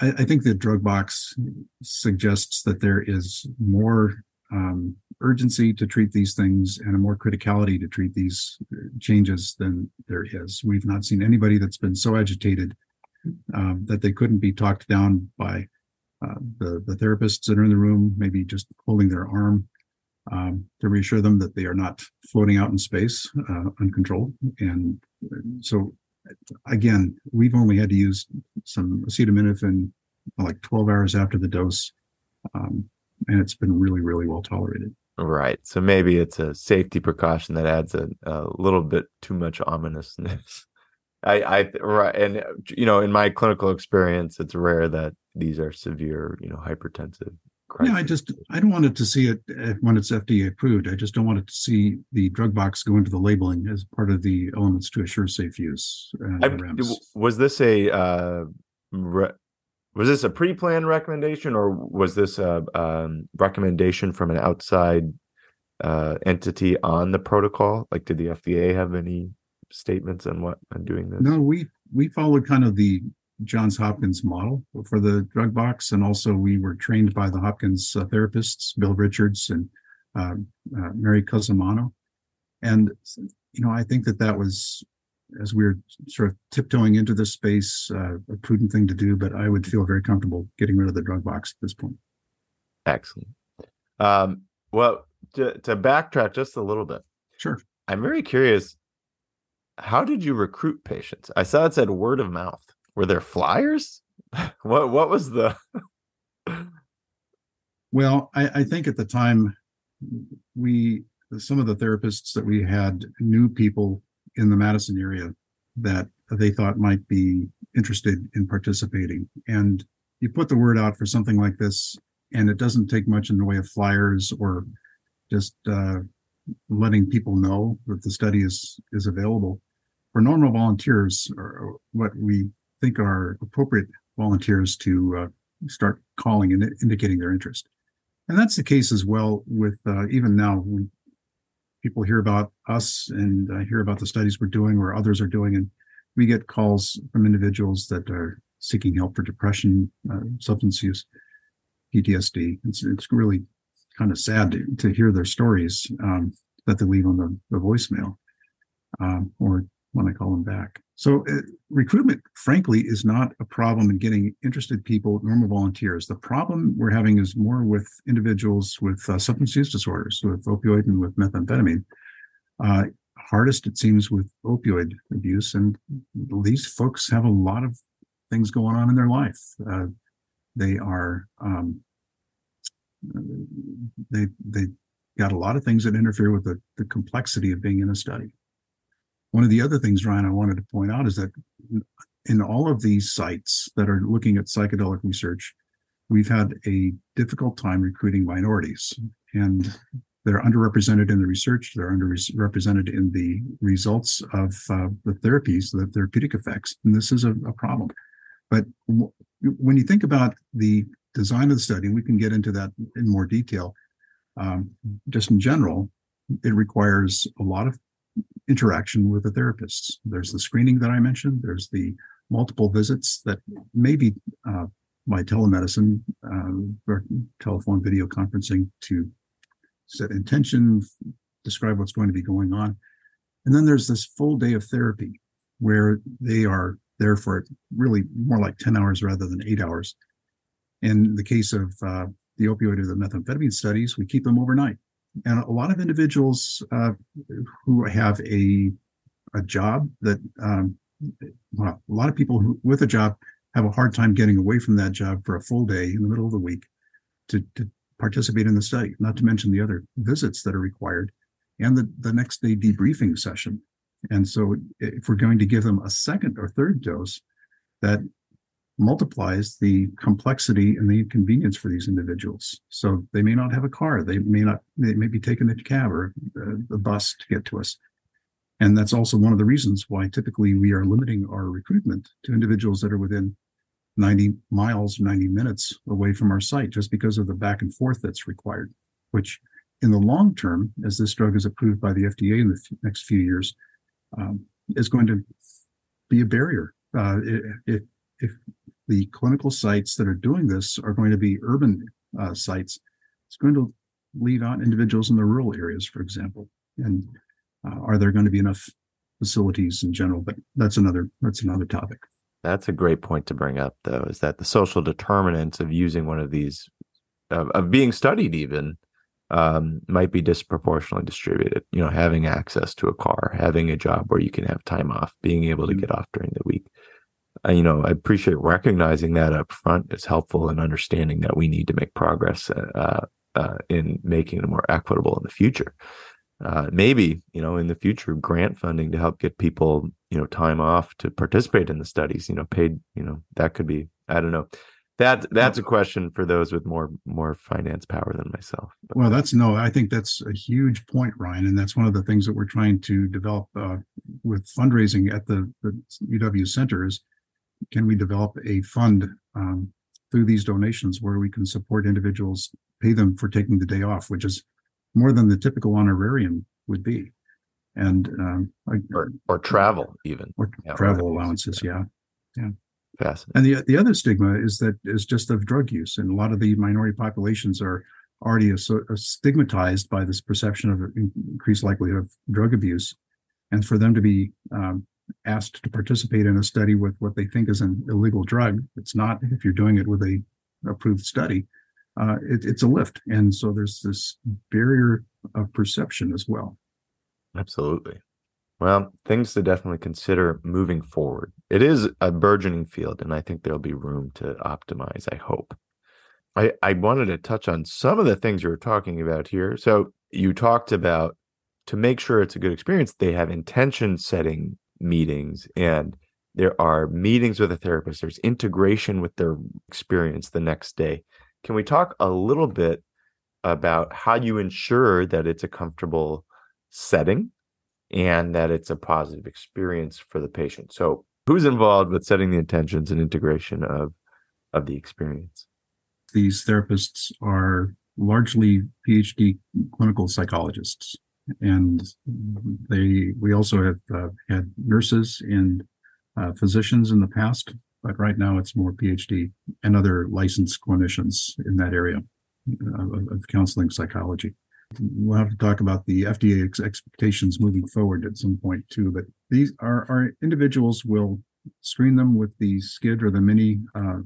I, I, think the drug box suggests that there is more um, urgency to treat these things and a more criticality to treat these uh, changes than there is. We've not seen anybody that's been so agitated um, that they couldn't be talked down by uh, the, the therapists that are in the room, maybe just holding their arm um, to reassure them that they are not floating out in space uh, uncontrolled. And so, again, we've only had to use some acetaminophen like 12 hours after the dose. Um, and it's been really, really well tolerated. Right. So maybe it's a safety precaution that adds a, a little bit too much ominousness. I, I, right. And, you know, in my clinical experience, it's rare that these are severe, you know, hypertensive. Crises. Yeah, I just, I don't want it to see it uh, when it's FDA approved. I just don't want it to see the drug box go into the labeling as part of the elements to assure safe use. Uh, was this a, uh, re- was this a pre-planned recommendation or was this a um, recommendation from an outside uh, entity on the protocol like did the fda have any statements on what on doing this no we we followed kind of the Johns Hopkins model for the drug box, and also we were trained by the Hopkins uh, therapists, Bill Richards and uh, uh, Mary Cosimano. And you know, I think that that was as we're sort of tiptoeing into this space, uh, a prudent thing to do. But I would feel very comfortable getting rid of the drug box at this point. Excellent. Um, well, to, to backtrack just a little bit, sure. I'm very curious. How did you recruit patients? I saw it said word of mouth. Were there flyers? what What was the? well, I, I think at the time we some of the therapists that we had knew people in the Madison area that they thought might be interested in participating. And you put the word out for something like this, and it doesn't take much in the way of flyers or just uh, letting people know that the study is is available. For normal volunteers, or what we think are appropriate volunteers to uh, start calling and indicating their interest. And that's the case as well with uh, even now people hear about us and uh, hear about the studies we're doing or others are doing. And we get calls from individuals that are seeking help for depression, uh, substance use, PTSD. It's, it's really kind of sad to, to hear their stories um, that they leave on the, the voicemail um, or when I call them back. So uh, recruitment, frankly, is not a problem in getting interested people, normal volunteers. The problem we're having is more with individuals with uh, substance use disorders, with opioid and with methamphetamine. Uh, hardest, it seems, with opioid abuse, and these folks have a lot of things going on in their life. Uh, they are um, they they got a lot of things that interfere with the, the complexity of being in a study. One of the other things, Ryan, I wanted to point out is that in all of these sites that are looking at psychedelic research, we've had a difficult time recruiting minorities. And they're underrepresented in the research, they're underrepresented in the results of uh, the therapies, the therapeutic effects. And this is a, a problem. But w- when you think about the design of the study, we can get into that in more detail. Um, just in general, it requires a lot of interaction with the therapists. There's the screening that I mentioned. There's the multiple visits that maybe uh, by telemedicine uh, or telephone video conferencing to set intention, describe what's going to be going on. And then there's this full day of therapy where they are there for really more like 10 hours rather than eight hours. In the case of uh, the opioid or the methamphetamine studies, we keep them overnight and a lot of individuals uh, who have a a job that um, well, a lot of people who, with a job have a hard time getting away from that job for a full day in the middle of the week to, to participate in the study. Not to mention the other visits that are required and the, the next day debriefing session. And so, if we're going to give them a second or third dose, that multiplies the complexity and the inconvenience for these individuals. So they may not have a car, they may not, they may be taking a cab or a, a bus to get to us. And that's also one of the reasons why typically we are limiting our recruitment to individuals that are within 90 miles, 90 minutes away from our site, just because of the back and forth that's required, which in the long term, as this drug is approved by the FDA in the f- next few years, um, is going to be a barrier. Uh, if, if the clinical sites that are doing this are going to be urban uh, sites. It's going to leave out individuals in the rural areas, for example. And uh, are there going to be enough facilities in general? But that's another that's another topic. That's a great point to bring up, though, is that the social determinants of using one of these, of, of being studied even, um, might be disproportionately distributed. You know, having access to a car, having a job where you can have time off, being able to mm-hmm. get off during the week you know, I appreciate recognizing that up front is helpful in understanding that we need to make progress uh, uh, in making it more equitable in the future. Uh, maybe you know in the future grant funding to help get people you know time off to participate in the studies you know paid you know that could be i don't know. That that's a question for those with more more finance power than myself well that's no i think that's a huge point ryan and that's one of the things that we're trying to develop uh, with fundraising at the, the uw centers can we develop a fund um, through these donations where we can support individuals, pay them for taking the day off, which is more than the typical honorarium would be, and um, or, or travel even or yeah, travel allowances. Yeah, yeah. Fascinating. And the the other stigma is that is just of drug use, and a lot of the minority populations are already stigmatized by this perception of increased likelihood of drug abuse, and for them to be um, asked to participate in a study with what they think is an illegal drug, it's not if you're doing it with a approved study. Uh, it, it's a lift, and so there's this barrier of perception as well. Absolutely. Well, things to definitely consider moving forward. It is a burgeoning field, and I think there'll be room to optimize, I hope. I, I wanted to touch on some of the things you were talking about here. So, you talked about to make sure it's a good experience, they have intention setting meetings and there are meetings with a therapist, there's integration with their experience the next day. Can we talk a little bit about how you ensure that it's a comfortable setting and that it's a positive experience for the patient. So, who's involved with setting the intentions and integration of of the experience? These therapists are largely PhD clinical psychologists, and they we also have uh, had nurses and uh, physicians in the past, but right now it's more PhD and other licensed clinicians in that area uh, of, counseling psychology. We'll have to talk about the FDA ex- expectations moving forward at some point too. But these are our individuals will screen them with the SCID or the mini uh,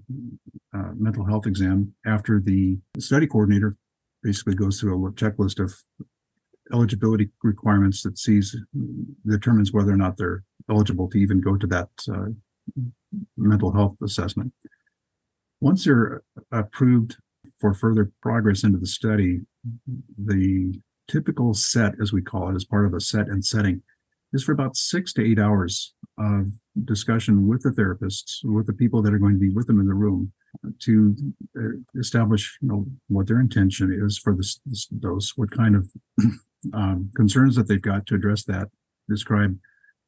uh, mental health exam after the study coordinator basically goes through a checklist of eligibility requirements that sees determines whether or not they're eligible to even go to that uh, mental health assessment. Once they're approved for further progress into the study, the typical set, as we call it, as part of a set and setting, is for about six to eight hours of discussion with the therapists, with the people that are going to be with them in the room, to uh, establish, you know, what their intention is for this, this dose, what kind of um, concerns that they've got to address that, describe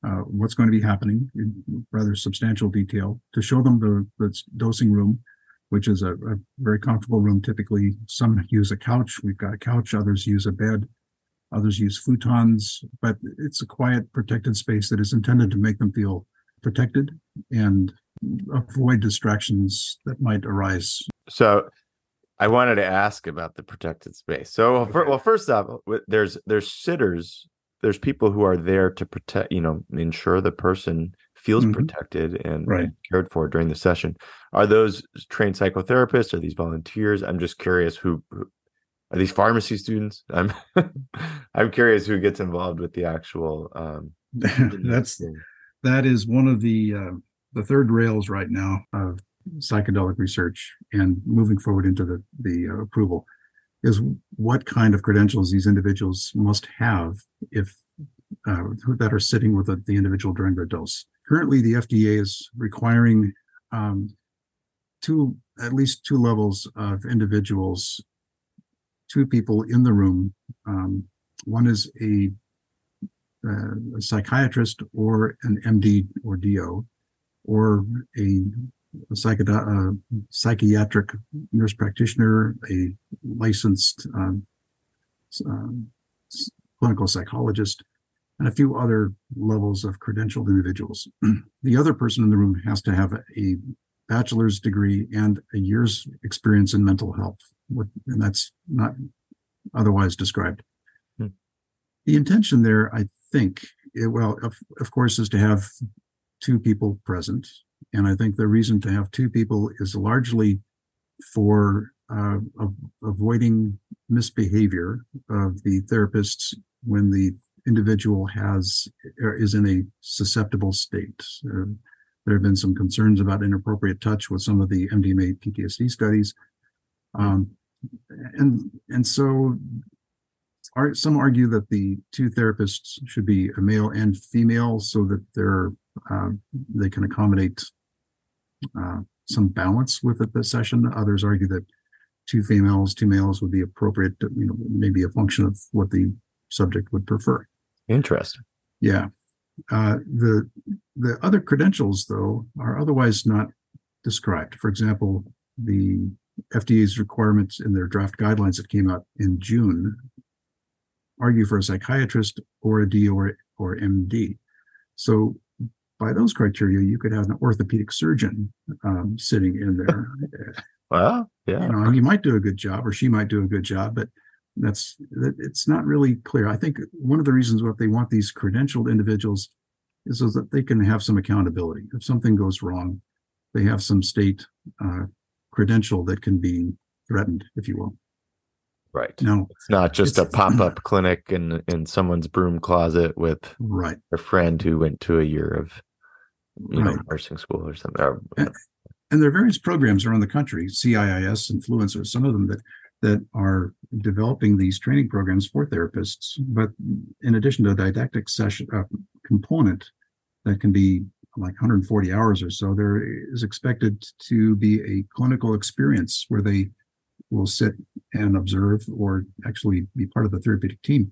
uh, what's going to be happening in rather substantial detail, to show them the, the dosing room, which is a, a, very comfortable room. Typically, some use a couch. We've got a couch. Others use a bed. Others use futons. But it's a quiet, protected space that is intended to make them feel protected and avoid distractions that might arise. So, I wanted to ask about the protected space. So, okay. well, first off, there's there's sitters. There's people who are there to protect, you know, ensure the person feels mm-hmm. protected and right. cared for during the session. Are those trained psychotherapists? Are these volunteers? I'm just curious who, who are these pharmacy students? I'm I'm curious who gets involved with the actual. Um, That's that is one of the uh, the third rails right now of psychedelic research and moving forward into the the uh, approval is what kind of credentials these individuals must have if uh, that are sitting with the, the individual during their dose currently the FDA is requiring um, two, at least two levels of individuals, two people in the room. Um, one is a, uh, a, psychiatrist or an MD or DO, or a, a uh, psychiatric nurse practitioner, a licensed um, um, clinical psychologist, and a few other levels of credentialed individuals. the other person in the room has to have a bachelor's degree and a year's experience in mental health, and that's not otherwise described. Hmm. The intention there, I think, it, well, of, of course, is to have two people present. And I think the reason to have two people is largely for uh, avoiding misbehavior of the therapists when the individual has is in a susceptible state. Uh, there have been some concerns about inappropriate touch with some of the MDMA PTSD studies, um, and and so some argue that the two therapists should be a male and female so that they're uh, they can accommodate uh, some balance with the session. Others argue that two females, two males would be appropriate. To, you know, maybe a function of what the subject would prefer. Interesting. Yeah. Uh, the the other credentials, though, are otherwise not described. For example, the FDA's requirements in their draft guidelines that came out in June argue for a psychiatrist or a D or, or MD. So by those criteria, you could have an orthopedic surgeon um, sitting in there. well, yeah, you know, he might do a good job, or she might do a good job, but that's it's not really clear. I think one of the reasons what they want these credentialed individuals is so that they can have some accountability. If something goes wrong, they have some state uh, credential that can be threatened, if you will. Right. No, it's not just it's, a pop up clinic in in someone's broom closet with right a friend who went to a year of you right. know nursing school or something. Or, and, and there are various programs around the country, CIIS influencers, some of them that that are developing these training programs for therapists. But in addition to a didactic session uh, component that can be like 140 hours or so, there is expected to be a clinical experience where they will sit and observe or actually be part of the therapeutic team.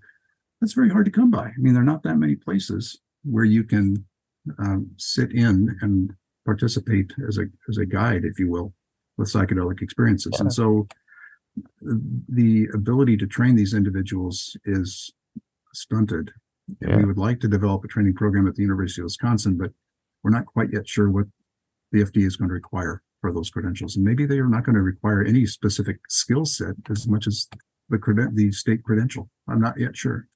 That's very hard to come by. I mean, there are not that many places where you can um, sit in and participate as a as a guide, if you will, with psychedelic experiences. Yeah. And so the ability to train these individuals is stunted. Yeah. We would like to develop a training program at the University of Wisconsin, but we're not quite yet sure what the FDA is going to require for those credentials. And maybe they are not going to require any specific skill set as much as the creden- the state credential. I'm not yet sure.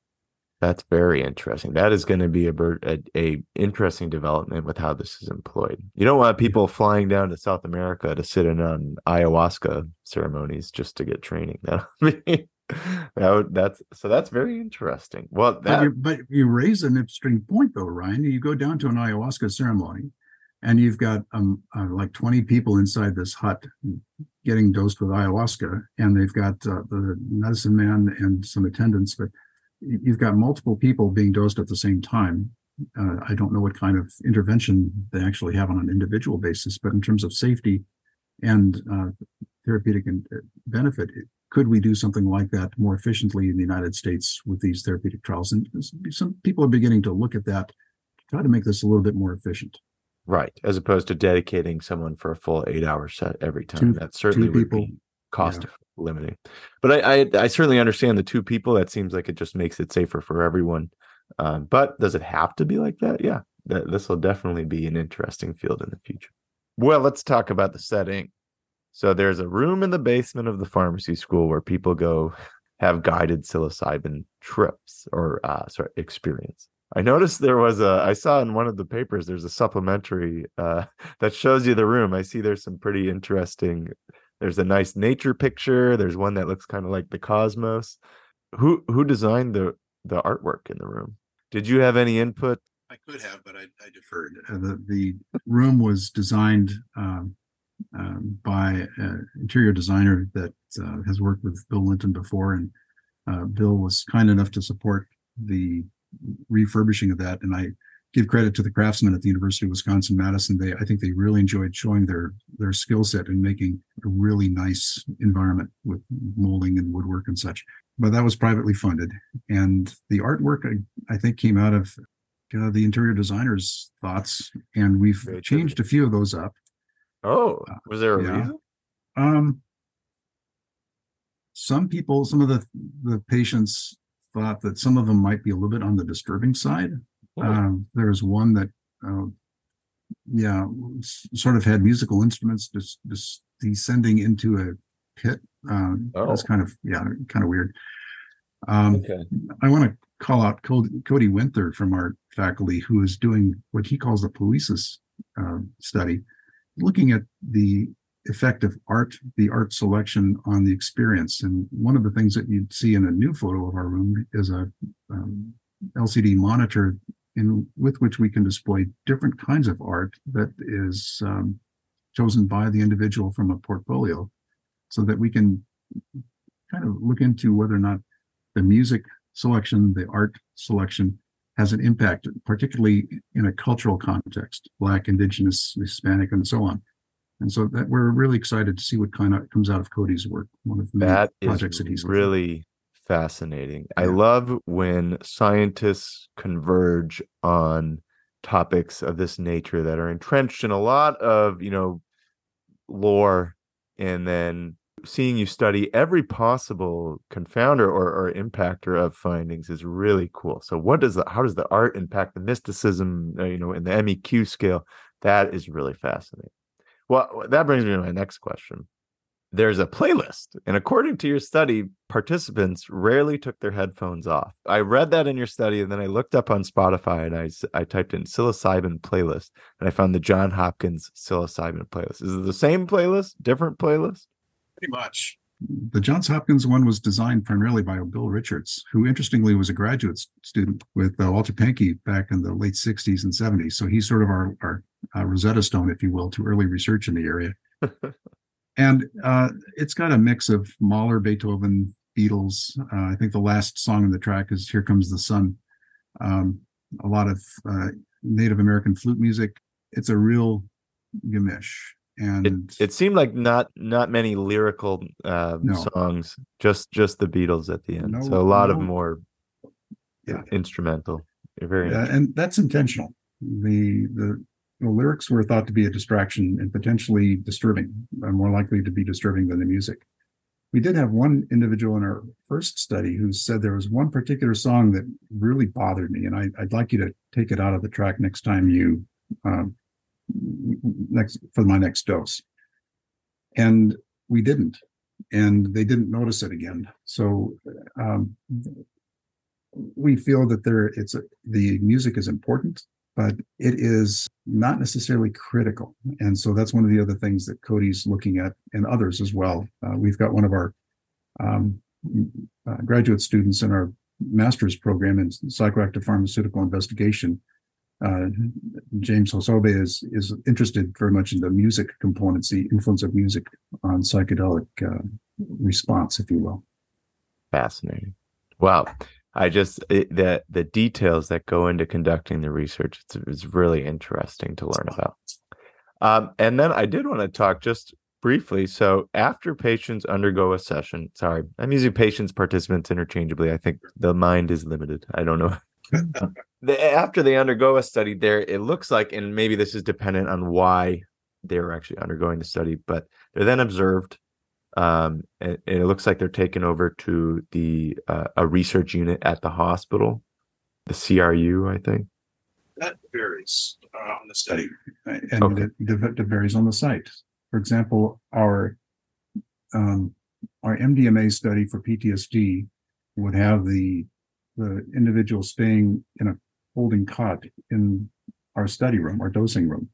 That's very interesting. That is going to be a, a, a interesting development with how this is employed. You don't want people flying down to South America to sit in on ayahuasca ceremonies just to get training. That that that's so that's very interesting. Well, that, but, you, but you raise an interesting point though, Ryan. You go down to an ayahuasca ceremony, and you've got um uh, like 20 people inside this hut getting dosed with ayahuasca, and they've got uh, the medicine man and some attendants, but you've got multiple people being dosed at the same time. Uh, I don't know what kind of intervention they actually have on an individual basis, but in terms of safety and uh, therapeutic uh, benefit, could we do something like that more efficiently in the United States with these therapeutic trials? And some people are beginning to look at that, try to make this a little bit more efficient. Right, as opposed to dedicating someone for a full eight-hour set every time. Two, that certainly would people, be cost yeah. limiting. But I, I, I certainly understand the two people. That seems like it just makes it safer for everyone. Um, but does it have to be like that? Yeah, that, this will definitely be an interesting field in the future. Well, let's talk about the setting. So there's a room in the basement of the pharmacy school where people go have guided psilocybin trips or uh, sorry experience. I noticed there was a I saw in one of the papers there's a supplementary uh, that shows you the room. I see there's some pretty interesting there's a nice nature picture. There's one that looks kind of like the cosmos. Who who designed the the artwork in the room? Did you have any input? I could have, but I, I deferred. Uh, the the room was designed um, um, by an interior designer that uh, has worked with Bill Linton before, and uh, Bill was kind enough to support the refurbishing of that, and I give credit to the craftsmen at the University of Wisconsin Madison. They I think they really enjoyed showing their their skill set and making a really nice environment with molding and woodwork and such. But that was privately funded, and the artwork I, I think came out of uh, the interior designer's thoughts, and we've changed a few of those up. Oh, uh, was there a yeah. reason? Um, some people, some of the the patients thought that some of them might be a little bit on the disturbing side. Oh. Um, there was one that, uh, yeah, sort of had musical instruments just, just descending into a pit. Um, oh. That's kind of yeah, kind of weird. Um, okay. I want to call out Cody, Wenthur from our faculty, who is doing what he calls the poiesis uh, study, looking at the effect of art, the art selection on the experience. And one of the things that you'd see in a new photo of our room is a um, LCD monitor in with which we can display different kinds of art that is um, chosen by the individual from a portfolio so that we can kind of look into whether or not the music selection, the art selection has an impact, particularly in a cultural context, Black, Indigenous, Hispanic, and so on. And so that we're really excited to see what kind of comes out of Cody's work. One of the that projects that he's really fascinating. Yeah. I love when scientists converge on topics of this nature that are entrenched in a lot of, you know, lore and then seeing you study every possible confounder or, or impactor of findings is really cool. So, what does the how does the art impact the mysticism? Uh, you know, in the MEQ scale, that is really fascinating. Well, that brings me to my next question. There's a playlist, and according to your study, participants rarely took their headphones off. I read that in your study, and then I looked up on Spotify and I I typed in psilocybin playlist, and I found the John Hopkins psilocybin playlist. Is it the same playlist, different playlist? Pretty much. The Johns Hopkins one was designed primarily by Bill Richards, who interestingly was a graduate student with uh, Walter Pahnke back in the late 60s and 70s. So he's sort of our, our uh, Rosetta Stone, if you will, to early research in the area. and uh, it's got a mix of Mahler, Beethoven, Beatles. Uh, I think the last song in the track is Here Comes the Sun. Um, a lot of uh, Native American flute music. It's a real gamish and it, it, seemed like not not many lyrical uh, no. songs just just the beatles at the end no, so a lot no. of more yeah. instrumental very yeah, and that's intentional the, the the lyrics were thought to be a distraction and potentially disturbing uh, more likely to be disturbing than the music we did have one individual in our first study who said there was one particular song that really bothered me and I, would like you to take it out of the track next time you um, next for my next dose. And we didn't, and they didn't notice it again. So um, we feel that there it's a, the music is important, but it is not necessarily critical. And so that's one of the other things that Cody's looking at, and others as well. Uh, we've got one of our um, uh, graduate students in our master's program in psychoactive pharmaceutical investigation uh, James Hosobe is is interested very much in the music components, the influence of music on psychedelic uh, response, if you will. Fascinating. Wow. I just it, the the details that go into conducting the research it's, it's really interesting to learn about. Um, and then I did want to talk just briefly. So after patients undergo a session, sorry, I'm using patients participants interchangeably. I think the mind is limited. I don't know the, after they undergo a study there it looks like and maybe this is dependent on why they're actually undergoing the study but they're then observed um, and, and, it looks like they're taken over to the uh, a research unit at the hospital the cru i think that varies uh, on the study and okay. it, it, varies on the site for example our um, our mdma study for ptsd would have the the individual staying in a holding cot in our study room, our dosing room.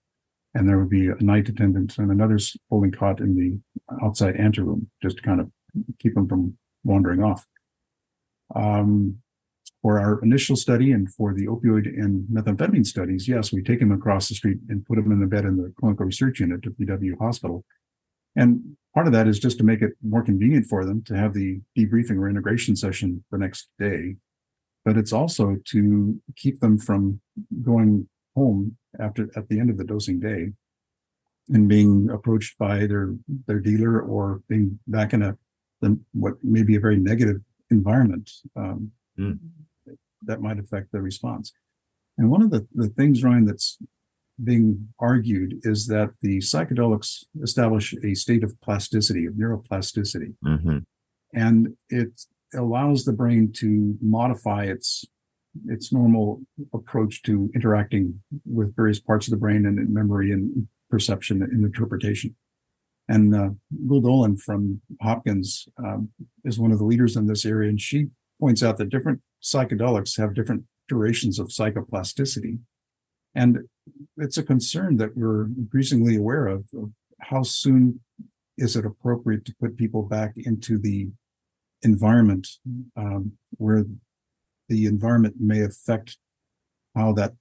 And there would be a night attendant and another holding cot in the outside anteroom, just to kind of keep them from wandering off. Um, for our initial study and for the opioid and methamphetamine studies, yes, we take them across the street and put them in the bed in the clinical research unit at UW Hospital. And part of that is just to make it more convenient for them to have the debriefing or integration session the next day but it's also to keep them from going home after at the end of the dosing day and being approached by their their dealer or being back in a what may be a very negative environment um, mm. that might affect the response. And one of the, the things, Ryan, that's being argued is that the psychedelics establish a state of plasticity, of neuroplasticity. Mm-hmm. And it allows the brain to modify its its normal approach to interacting with various parts of the brain and memory and perception and interpretation. And uh, Gül Dölen from Hopkins um, is one of the leaders in this area, and she points out that different psychedelics have different durations of psychoplasticity. And it's a concern that we're increasingly aware of, of how soon is it appropriate to put people back into the environment um, where the environment may affect how that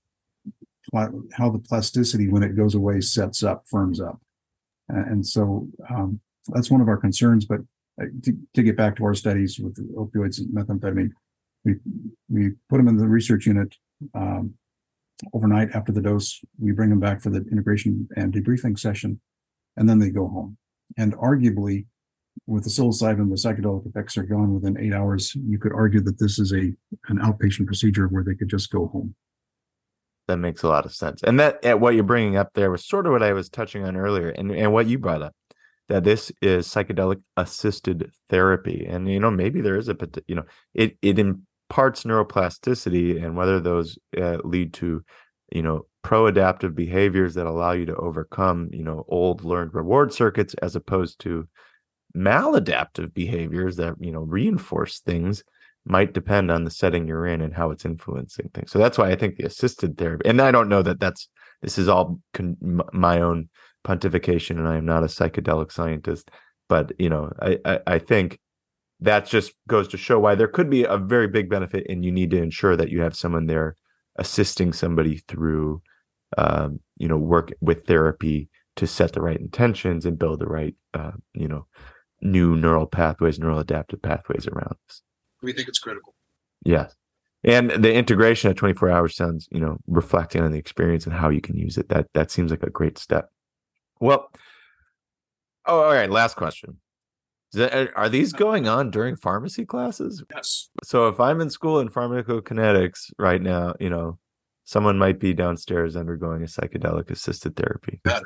how the plasticity when it goes away sets up firms up. And so um, that's one of our concerns but uh, to, to, get back to our studies with opioids and methamphetamine we we put them in the research unit um, overnight after the dose. We bring them back for the integration and debriefing session and then they go home. And arguably with the psilocybin, the psychedelic effects are gone within eight hours. You could argue that this is a an outpatient procedure where they could just go home. That makes a lot of sense. And that what you're bringing up there was sort of what I was touching on earlier, and and what you brought up. that this is psychedelic assisted therapy, and you know maybe there is a you know it it imparts neuroplasticity, and whether those uh, lead to you know pro-adaptive behaviors that allow you to overcome you know old learned reward circuits as opposed to maladaptive behaviors that you know reinforce things might depend on the setting you're in and how it's influencing things. So that's why i think the assisted therapy and i don't know that that's this is all con- my own pontification and i am not a psychedelic scientist but you know I, I i think that just goes to show why there could be a very big benefit and you need to ensure that you have someone there assisting somebody through um, you know work with therapy to set the right intentions and build the right uh, you know new neural pathways neural adaptive pathways around us. we think it's critical. Yes. And the integration of 24 hours sounds you know reflecting on the experience and how you can use it. That that seems like a great step. Well oh all right last question. That, are these going on during pharmacy classes? Yes. So if i'm in school in pharmacokinetics right now you know someone might be downstairs undergoing a psychedelic assisted therapy. Yeah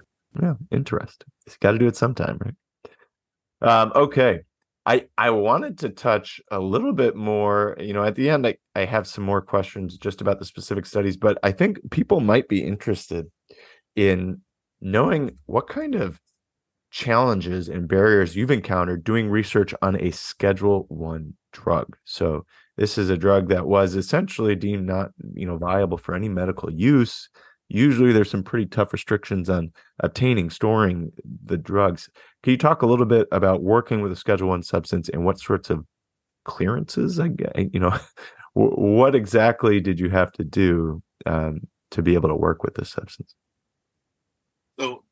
interesting. You got to do it sometime right um, okay I I wanted to touch a little bit more, you know, at the end I, I have some more questions just about the specific studies, but I think people might be interested in knowing what kind of challenges and barriers you've encountered doing research on a schedule 1 drug. So this is a drug that was essentially deemed not, you know, viable for any medical use usually there's some pretty tough restrictions on obtaining storing the drugs. Can you talk a little bit about working with a schedule one substance and what sorts of clearances i you know what exactly did you have to do um, to be able to work with this substance? So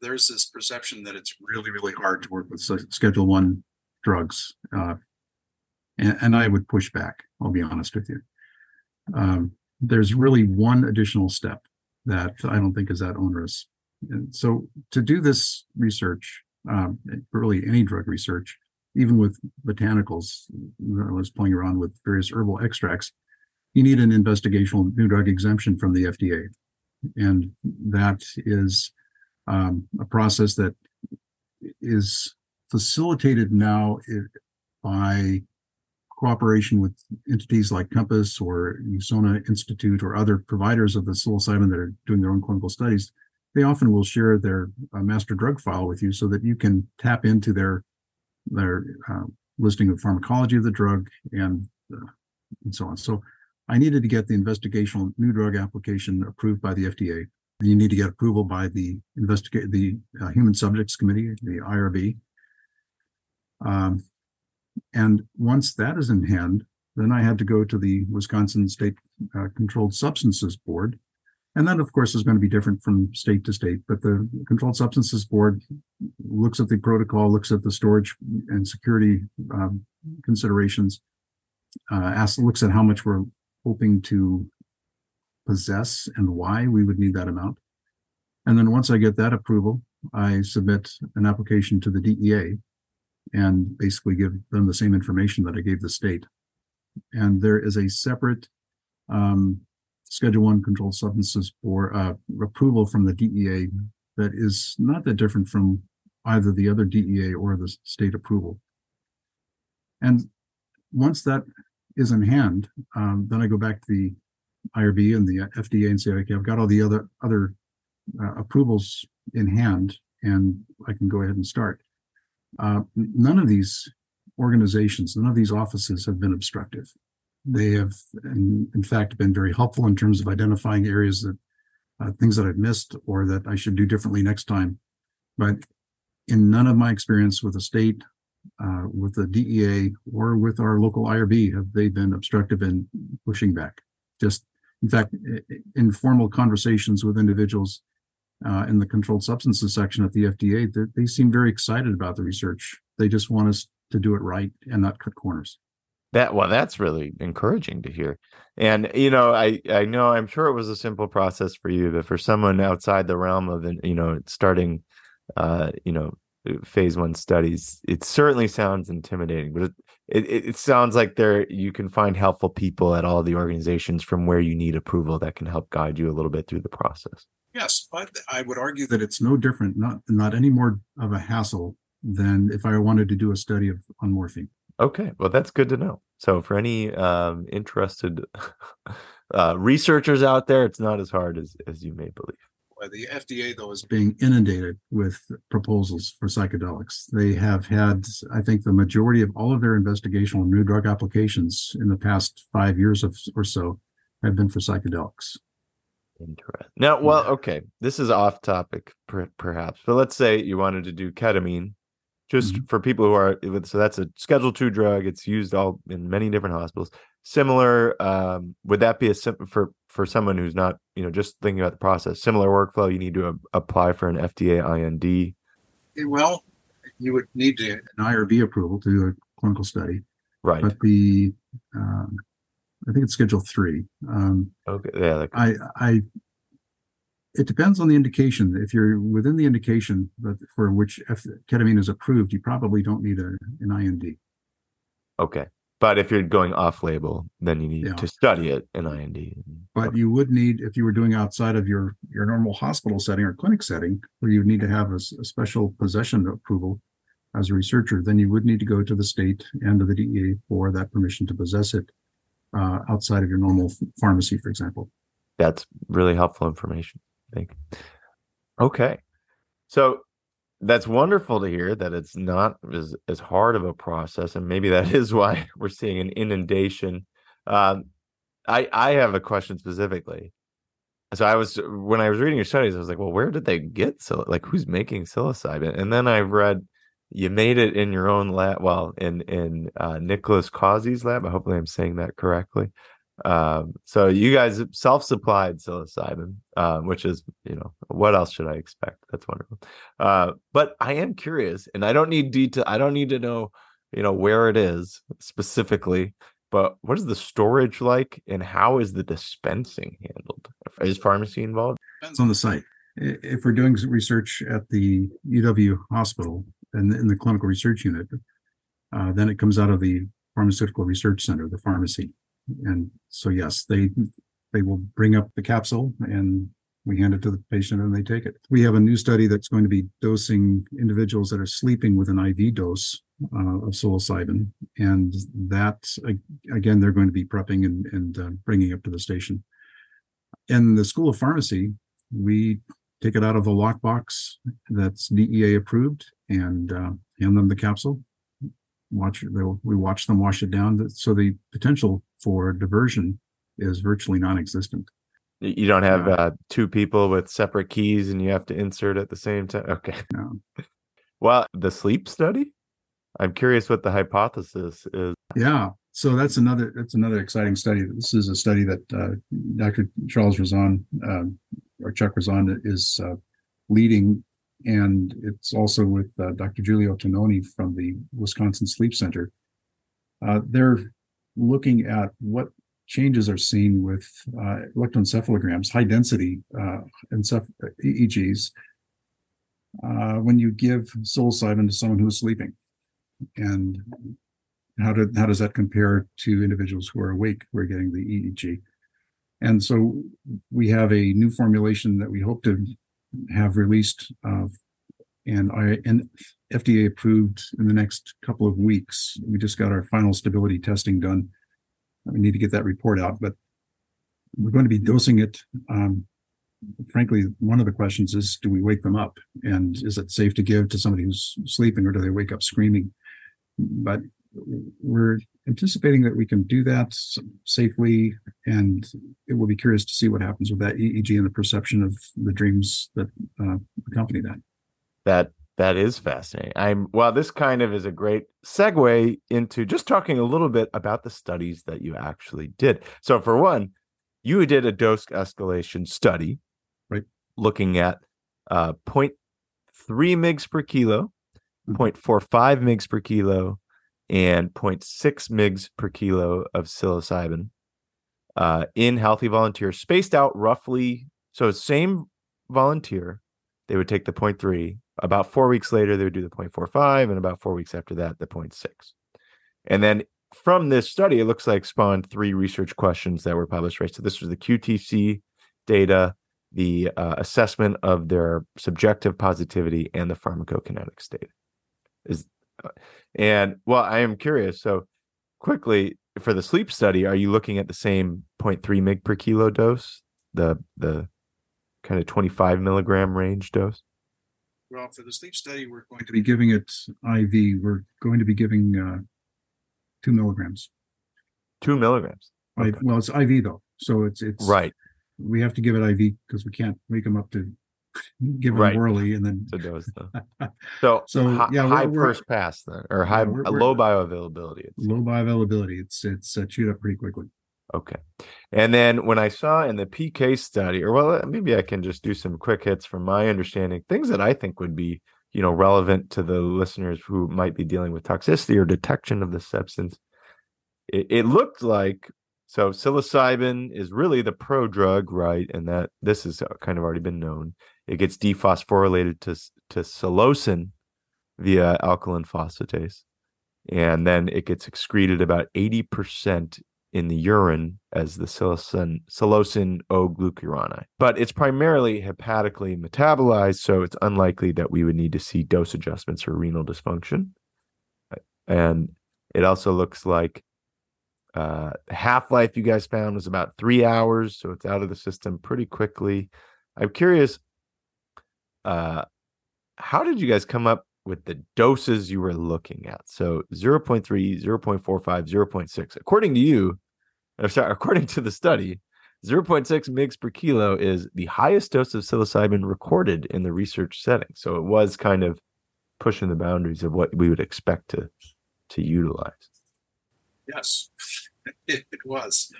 there's this perception that it's really really hard to work with schedule one drugs uh, and, and, i would push back i'll be honest with you. Um, there's really one additional step that I don't think is that onerous. And so to do this research, um, really any drug research, even with botanicals, I was playing around with various herbal extracts, you need an investigational new drug exemption from the FDA. And that is um, a process that is facilitated now by cooperation with entities like Compass or USONA Institute or other providers of the psilocybin that are doing their own clinical studies, they often will share their uh, master drug file with you so that you can tap into their their uh, listing of pharmacology of the drug and uh, and so on. So I needed to get the investigational new drug application approved by the FDA. You need to get approval by the investigate the uh, Human Subjects Committee, the IRB. Um, and once that is in hand, then I had to go to the Wisconsin State uh, Controlled Substances Board. And that, of course, is going to be different from state to state. But the Controlled Substances Board looks at the protocol, looks at the storage and security um, considerations, uh, asks, looks at how much we're hoping to possess and why we would need that amount. And then once I get that approval, I submit an application to the DEA and basically give them the same information that I gave the state. And there is a separate um, Schedule One controlled substances for uh, approval from the DEA that is not that different from either the other DEA or the state approval. And once that is in hand, um, then I go back to the IRB and the FDA and say, okay, I've got all the other other uh, approvals in hand, and I can go ahead and start. Uh, none of these organizations, none of these offices have been obstructive. They have, in, in fact, been very helpful in terms of identifying areas that uh, things that I've missed or that I should do differently next time. But in none of my experience with the state, uh, with the DEA, or with our local IRB have they been obstructive in pushing back. Just, in fact, informal conversations with individuals uh, in the controlled substances section at the FDA, they, they seem very excited about the research. They just want us to do it right and not cut corners. That well, that's really encouraging to hear. And you know, I I know I'm sure it was a simple process for you, but for someone outside the realm of you know starting, uh, you know, phase one studies, it certainly sounds intimidating. But it, it it sounds like there you can find helpful people at all the organizations from where you need approval that can help guide you a little bit through the process. Yes, but I would argue that it's no different, not not any more of a hassle than if I wanted to do a study of on morphine. Okay, well that's good to know. So for any um, interested uh, researchers out there, it's not as hard as as you may believe. Well, the FDA though is being inundated with proposals for psychedelics. They have had, I think, the majority of all of their investigational new drug applications in the past five years of, or so have been for psychedelics. Interesting. Now, well, okay, this is off topic, per- perhaps, but let's say you wanted to do ketamine, just mm-hmm. for people who are so that's a Schedule Two drug. It's used all in many different hospitals. Similar, um, would that be a sim- for for someone who's not, you know, just thinking about the process? Similar workflow. You need to a- apply for an FDA IND. Well, you would need to, an IRB approval to do a clinical study, right? But the um, I think it's Schedule Three. Um, okay, yeah. I, I, it depends on the indication. If you're within the indication that for which F- ketamine is approved, you probably don't need a, an IND. Okay, but if you're going off-label, then you need yeah. to study it in IND. But you would need, if you were doing outside of your your normal hospital setting or clinic setting, where you need to have a, a special possession approval as a researcher, then you would need to go to the state and to the DEA for that permission to possess it uh, outside of your normal pharmacy, for example. That's really helpful information. I think. Okay. So that's wonderful to hear that it's not as, as hard of a process. And maybe that is why we're seeing an inundation. Um, I, I have a question specifically. So I was when I was reading your studies, I was like, well, where did they get so like who's making psilocybin? And then I read you made it in your own lab well in in uh, nicholas Cozzi's lab hopefully i'm saying that correctly. Um, so you guys self-supplied psilocybin um, which is you know what else should i expect? That's wonderful. Uh, but i am curious and i don't need detail i don't need to know you know where it is specifically but what is the storage like and how is the dispensing handled? Is pharmacy involved? Depends on the site. If we're doing research at the uw hospital in, in the clinical research unit, uh, then it comes out of the pharmaceutical research center, the pharmacy. And so, yes, they they will bring up the capsule and we hand it to the patient and they take it. We have a new study that's going to be dosing individuals that are sleeping with an IV dose uh, of psilocybin, and that again they're going to be prepping and, and uh, bringing up to the station. In the School of Pharmacy, we take it out of the lockbox that's DEA approved and uh, hand them the capsule. Watch we watch them wash it down. So the potential for diversion is virtually non-existent. You don't have uh, two people with separate keys and you have to insert at the same time. Okay. No. Well, the sleep study. I'm curious what the hypothesis is. Yeah. So that's another that's another exciting study. This is a study that uh, Dr. Charles Raison um, or Chuck Raison is uh, leading and it's also with uh, Dr. Giulio Tononi from the Wisconsin Sleep Center. Uh, they're looking at what changes are seen with uh, electroencephalograms, high density uh, enceph- EEGs, when you give psilocybin to someone who's sleeping, and how did how does that compare to individuals who are awake who are getting the EEG? And so we have a new formulation that we hope to have released uh, and I and FDA approved in the next couple of weeks. We just got our final stability testing done. We need to get that report out, but we're going to be dosing it. Um, frankly, one of the questions is, do we wake them up, and is it safe to give to somebody who's sleeping, or do they wake up screaming? But we're anticipating that we can do that safely, and it will be curious to see what happens with that EEG and the perception of the dreams that uh, accompany that. That that is fascinating. I'm well. This kind of is a great segue into just talking a little bit about the studies that you actually did. So, for one, you did a dose escalation study, right? Looking at uh, 0.3 mgs per kilo, mm-hmm. 0.45 mgs per kilo, and 0.6 mgs per kilo of psilocybin uh, in healthy volunteers, spaced out roughly. So same volunteer, they would take the 0.3. About four weeks later, they would do the 0.45, and about four weeks after that, the 0.6. And then from this study, it looks like spawned three research questions that were published. Right, so this was the QTC data, the uh, assessment of their subjective positivity, and the pharmacokinetics data. Is and well, I am curious. So quickly for the sleep study, are you looking at the same 0.3 mg per kilo dose, the the kind of 25 milligram range dose? Well, for the sleep study, we're going to be giving it IV. We're going to be giving uh, two milligrams. Two milligrams. I, well, it's IV though, so it's it's Right. We have to give it IV because we can't wake them up to give Right. orally and then The dose though. So, So, hi- yeah, we're- high we're- first pass then, or high we're- a we're- low bioavailability. it's- low bioavailability. It's it's uh, chewed up pretty quickly. Okay. And then when I saw in the PK study, or well, uh, maybe I can just do some quick hits from my understanding, things that I think would be, you know, relevant to the listeners who might be dealing with toxicity or detection of the substance. It, it looked like so psilocybin is really the pro drug, right? And that this has uh, kind of already been known. It gets dephosphorylated to to psilocin via alkaline phosphatase, and then it gets excreted about eighty percent in the urine as the psilocin psilocin O-glucuronide. But it's primarily hepatically metabolized, so it's unlikely that we would need to see dose adjustments for renal dysfunction. And it also looks like uh half life you guys found was about three hours, so it's out of the system pretty quickly. I'm curious, uh, how did you guys come up with the doses you were looking at? So 0.3, 0.45, 0.6. According to you, or sorry, according to the study, 0.6 mgs per kilo is the highest dose of psilocybin recorded in the research setting. So it was kind of pushing the boundaries of what we would expect to to utilize. Yes, it, it was.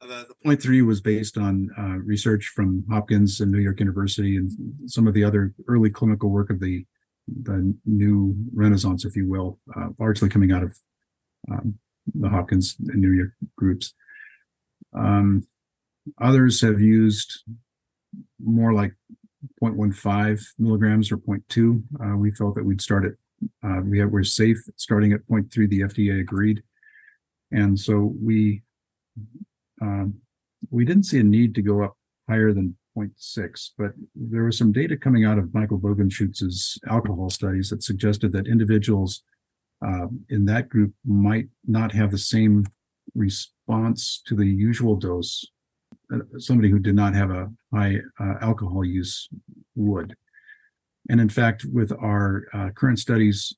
Uh, The, the point three was based on uh, research from Hopkins and New York University and some of the other early clinical work of the the new renaissance, if you will, uh, largely coming out of um, the Hopkins and New York groups. Um, others have used more like 0.15 milligrams or 0.2. Uh, we felt that we'd start at uh, we have, we're safe starting at 0.3. The FDA agreed. And so we, um, we didn't see a need to go up higher than 0.6, but there was some data coming out of Michael Bogenschutz's alcohol studies that suggested that individuals um, in that group might not have the same response to the usual dose uh, somebody who did not have a high uh, alcohol use would. And in fact, with our uh, current studies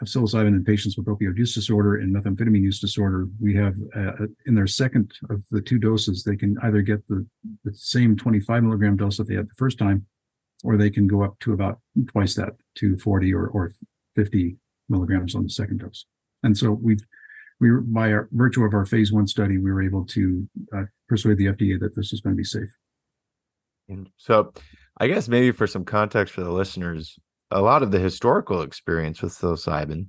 of psilocybin in patients with opioid use disorder and methamphetamine use disorder, we have uh, in their second of the two doses, they can either get the, the same 25 milligram dose that they had the first time, or they can go up to about twice that to 40 or, or 50 milligrams on the second dose. And so we've, we by our virtue of our phase one study, we were able to uh, persuade the FDA that this is going to be safe. And so, I guess maybe for some context for the listeners, a lot of the historical experience with psilocybin,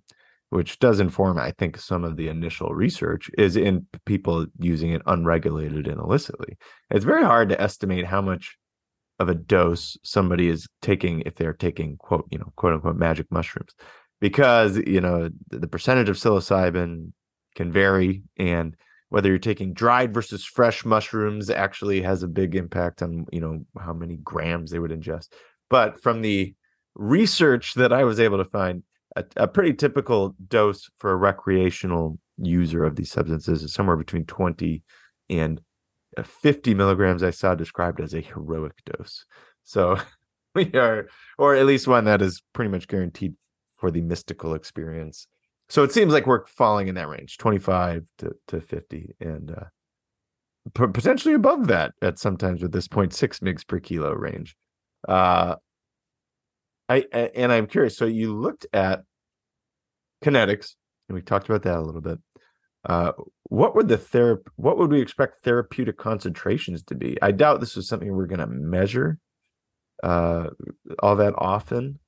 which does inform, I think, some of the initial research, is in people using it unregulated and illicitly. It's very hard to estimate how much of a dose somebody is taking if they're taking quote, you know, quote unquote magic mushrooms, because you know the, percentage of psilocybin can vary and whether you're taking dried versus fresh mushrooms actually has a big impact on you know how many grams they would ingest but from the research that i was able to find a, a pretty typical dose for a recreational user of these substances is somewhere between 20 and uh, 50 milligrams i saw described as a heroic dose. So we are or at least one that is pretty much guaranteed for the mystical experience. So it seems like we're falling in that range 25 to, to 50 and uh potentially above that at sometimes with this 0.6 mgs per kilo range. Uh i and i'm curious so you looked at kinetics and we talked about that a little bit uh what would the therap what would we expect therapeutic concentrations to be? I doubt this is something we're going to measure uh all that often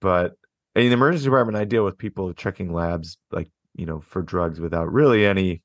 but in the emergency department, I deal with people checking labs, like you know, for drugs without really any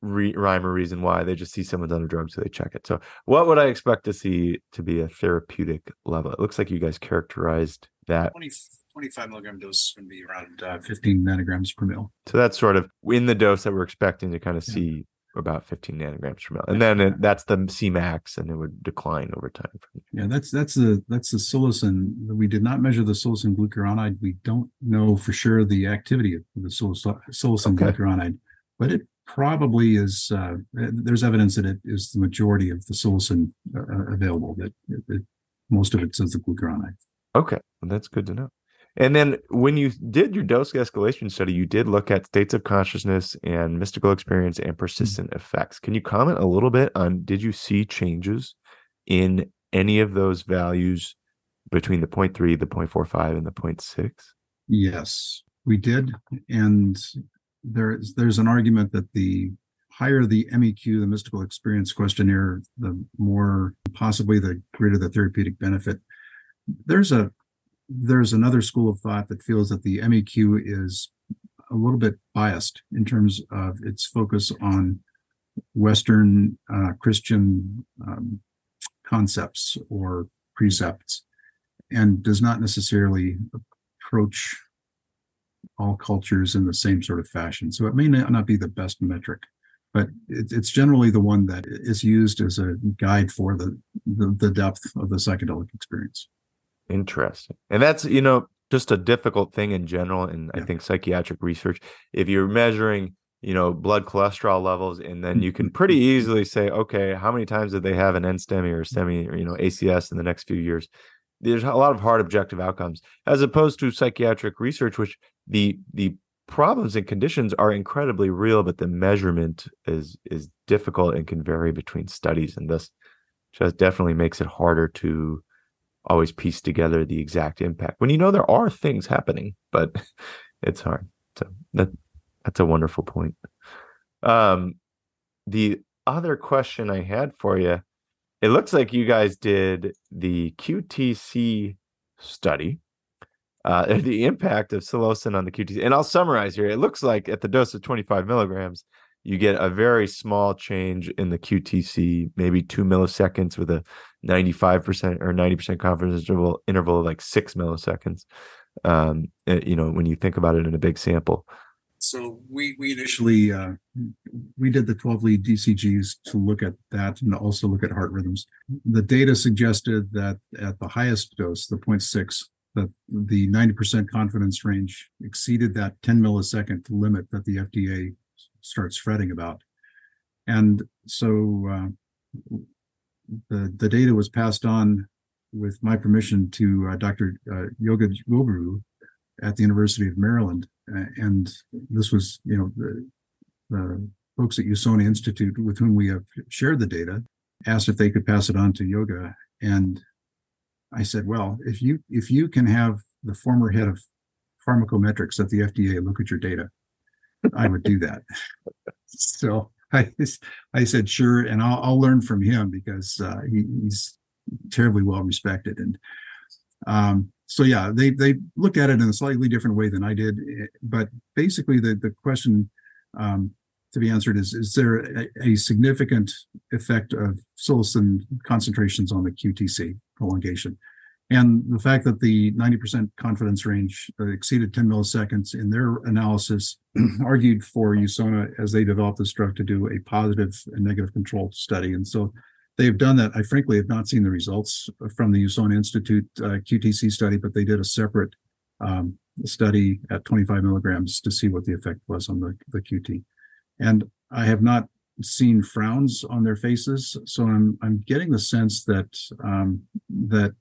re- rhyme or reason why. They just see someone's on a drug, so they check it. So, what would I expect to see to be a therapeutic level? It looks like you guys characterized that. 20, 25 milligram dose is going to be around uh, 15 nanograms per mil. So that's sort of in the dose that we're expecting to kind of Yeah. see about 15 nanograms per mil, and then it, that's the Cmax, and it would decline over time. Yeah, that's that's the that's the psilocin. We did not measure the psilocin glucuronide. We don't know for sure the activity of the psilocin okay. glucuronide, but it probably is. Uh, there's evidence that it is the majority of the psilocin uh, available. That it, it, most of it says the glucuronide. Okay, well, that's good to know. And then when you did your dose escalation study, you did look at states of consciousness and mystical experience and persistent mm-hmm. effects. Can you comment a little bit on did you see changes in any of those values between the 0.3, the 0.45, and the 0.6? Yes, we did. And there's there's an argument that the higher the MEQ, the mystical experience questionnaire, the more possibly the greater the therapeutic benefit. There's a there's another school of thought that feels that the MEQ is a little bit biased in terms of its focus on Western uh, Christian um, concepts or precepts and does not necessarily approach all cultures in the same sort of fashion. So it may not be the best metric, but it, it's generally the one that is used as a guide for the, the, the depth of the psychedelic experience. Interesting. And that's, you know, just a difficult thing in general. And yeah. I think psychiatric research, if you're measuring, you know, blood cholesterol levels, and then you can pretty easily say, okay, how many times did they have an NSTEMI or STEMI or, you know, ACS in the next few years? There's a lot of hard objective outcomes as opposed to psychiatric research, which the, the, problems and conditions are incredibly real but the measurement is is difficult and can vary between studies and this just definitely makes it harder to always piece together the exact impact when you know there are things happening, but it's hard. So that that's a wonderful point. Um, the other question I had for you, it looks like you guys did the QTC study, uh, the impact of psilocin on the QTC. And I'll summarize here. It looks like at the dose of 25 milligrams, you get a very small change in the QTC, maybe two milliseconds with a 95% or 90% confidence interval, interval of like six milliseconds. Um, eh, you know, when you think about it in a big sample. So we we initially uh, we did the 12 lead ECGs to look at that and also look at heart rhythms. The data suggested that at the highest dose, the 0.6, that the 90% confidence range exceeded that 10 millisecond limit that the FDA starts fretting about. And so uh, the, the data was passed on with my permission to uh, Dr. Uh, Joga Gobburu at the University of Maryland. and this was, you know, the, the folks at Usona Institute with whom we have shared the data asked if they could pass it on to Joga. And I said, well, if you if you can have the former head of pharmacometrics at the FDA look at your data, I would do that. so I I said sure, and I'll, I'll learn from him because uh, he, he's terribly well respected. And um, so yeah, they they looked at it in a slightly different way than I did, eh, but basically the the question um, to be answered is: Is there a, a significant effect of psilocin concentrations on the QTC prolongation? And the fact that the 90% confidence range uh, exceeded 10 milliseconds in their analysis argued for USONA as they developed this drug to do a positive and negative control study. And so they've done that. I frankly have not seen the results from the USONA Institute uh, QTC study, but they did a separate um, study at 25 milligrams to see what the effect was on the, the QT. And I have not seen frowns on their faces, so I'm I'm getting the sense that um, that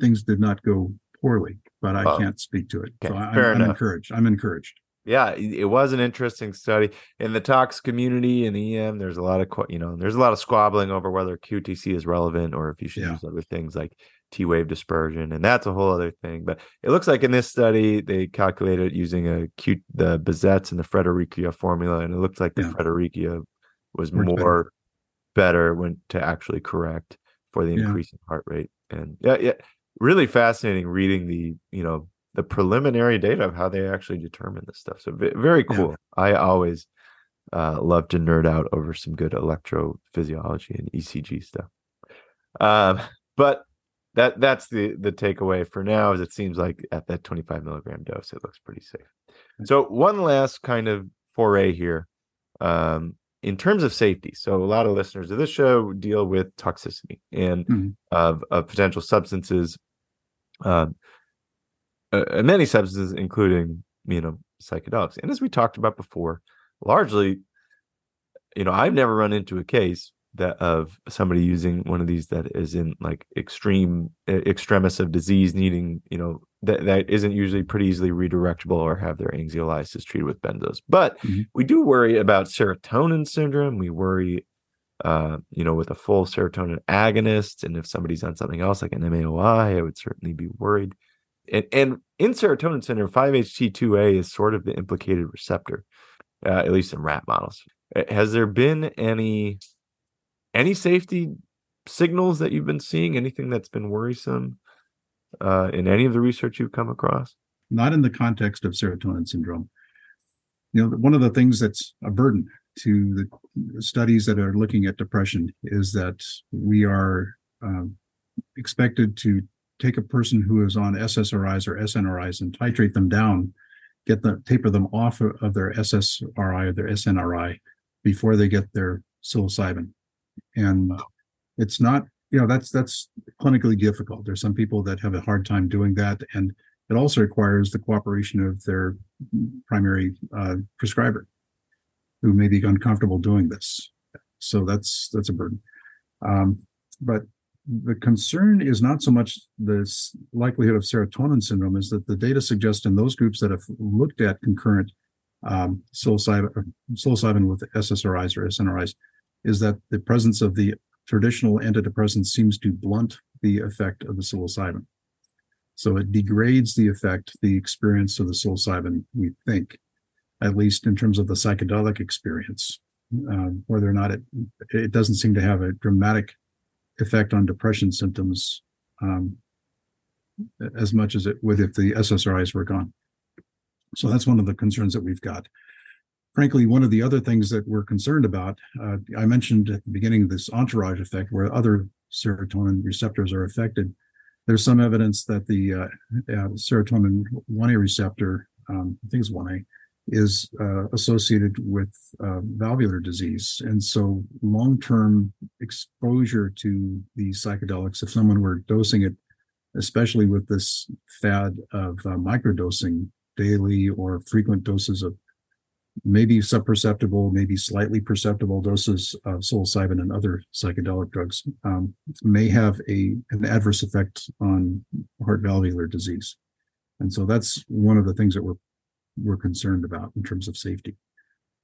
things did not go poorly, but I oh, can't speak to it. Okay, so I, am encouraged. I'm encouraged. Yeah, it was an interesting study in the tox community in EM. There's a lot of you know, there's a lot of squabbling over whether QTC is relevant or if you should yeah. use other things like T wave dispersion, and that's a whole other thing. But it looks like in this study they calculated using a Q the Bazett's and the Fredericia formula, and it looks like the yeah. Fredericia was more better. better when to actually correct for the increase yeah. in heart rate and yeah, yeah, really fascinating reading the you know the preliminary data of how they actually determine this stuff. So very cool. Yeah. I always uh, love to nerd out over some good electrophysiology and ECG stuff. Um, but that that's the the takeaway for now. Is it seems like at that 25 milligram dose, it looks pretty safe. So one last kind of foray here. Um, in terms of safety, so a lot of listeners of this show deal with toxicity and Mhm. of, of potential substances, um, uh, many substances, including you know psychedelics. And as we talked about before, largely, you know, I've never run into a case that of somebody using one of these that is in like extreme extremis of disease, needing you know that that isn't usually pretty easily redirectable or have their anxiolysis treated with benzos. But Mhm. we do worry about serotonin syndrome. We worry uh, you know, with a full serotonin agonist. And if somebody's on something else like an MAOI, I would certainly be worried. And, and in serotonin syndrome, 5-HT2A is sort of the implicated receptor, uh, at least in rat models. Uh, Has there been any any safety signals that you've been seeing? Anything that's been worrisome uh, in any of the research you've come across? not in the context of serotonin syndrome. You know, one of the things that's a burden to the studies that are looking at depression is that we are um, expected to take a person who is on SSRIs or SNRIs and titrate them down, get the taper them off of of their SSRI or their SNRI before they get their psilocybin. And it's not, you know, that's that's clinically difficult. There's some people that have a hard time doing that, and it also requires the cooperation of their primary uh, prescriber, who may be uncomfortable doing this. So that's that's a burden. Um, but the concern is not so much the likelihood of serotonin syndrome, is that the data suggests in those groups that have looked at concurrent um, psilocybin, psilocybin with SSRIs or SNRIs, is that the presence of the traditional antidepressant seems to blunt the effect of the psilocybin. So it degrades the effect, the experience of the psilocybin, we think, at least in terms of the psychedelic experience. Um, whether or not it it doesn't seem to have a dramatic effect on depression symptoms um, as much as it would if the SSRIs were gone. So that's one of the concerns that we've got. Frankly, one of the other things that we're concerned about, uh, I mentioned at the beginning this entourage effect where other serotonin receptors are affected. There's some evidence that the uh, uh, serotonin 1A receptor, um, I think it's 1A, is uh, associated with uh, valvular disease. And so long term exposure to these psychedelics, if someone were dosing it, especially with this fad of uh, microdosing daily or frequent doses of maybe subperceptible, maybe slightly perceptible doses of psilocybin and other psychedelic drugs um, may have a an adverse effect on heart valvular disease. And so that's one of the things that we're we're concerned about in terms of safety.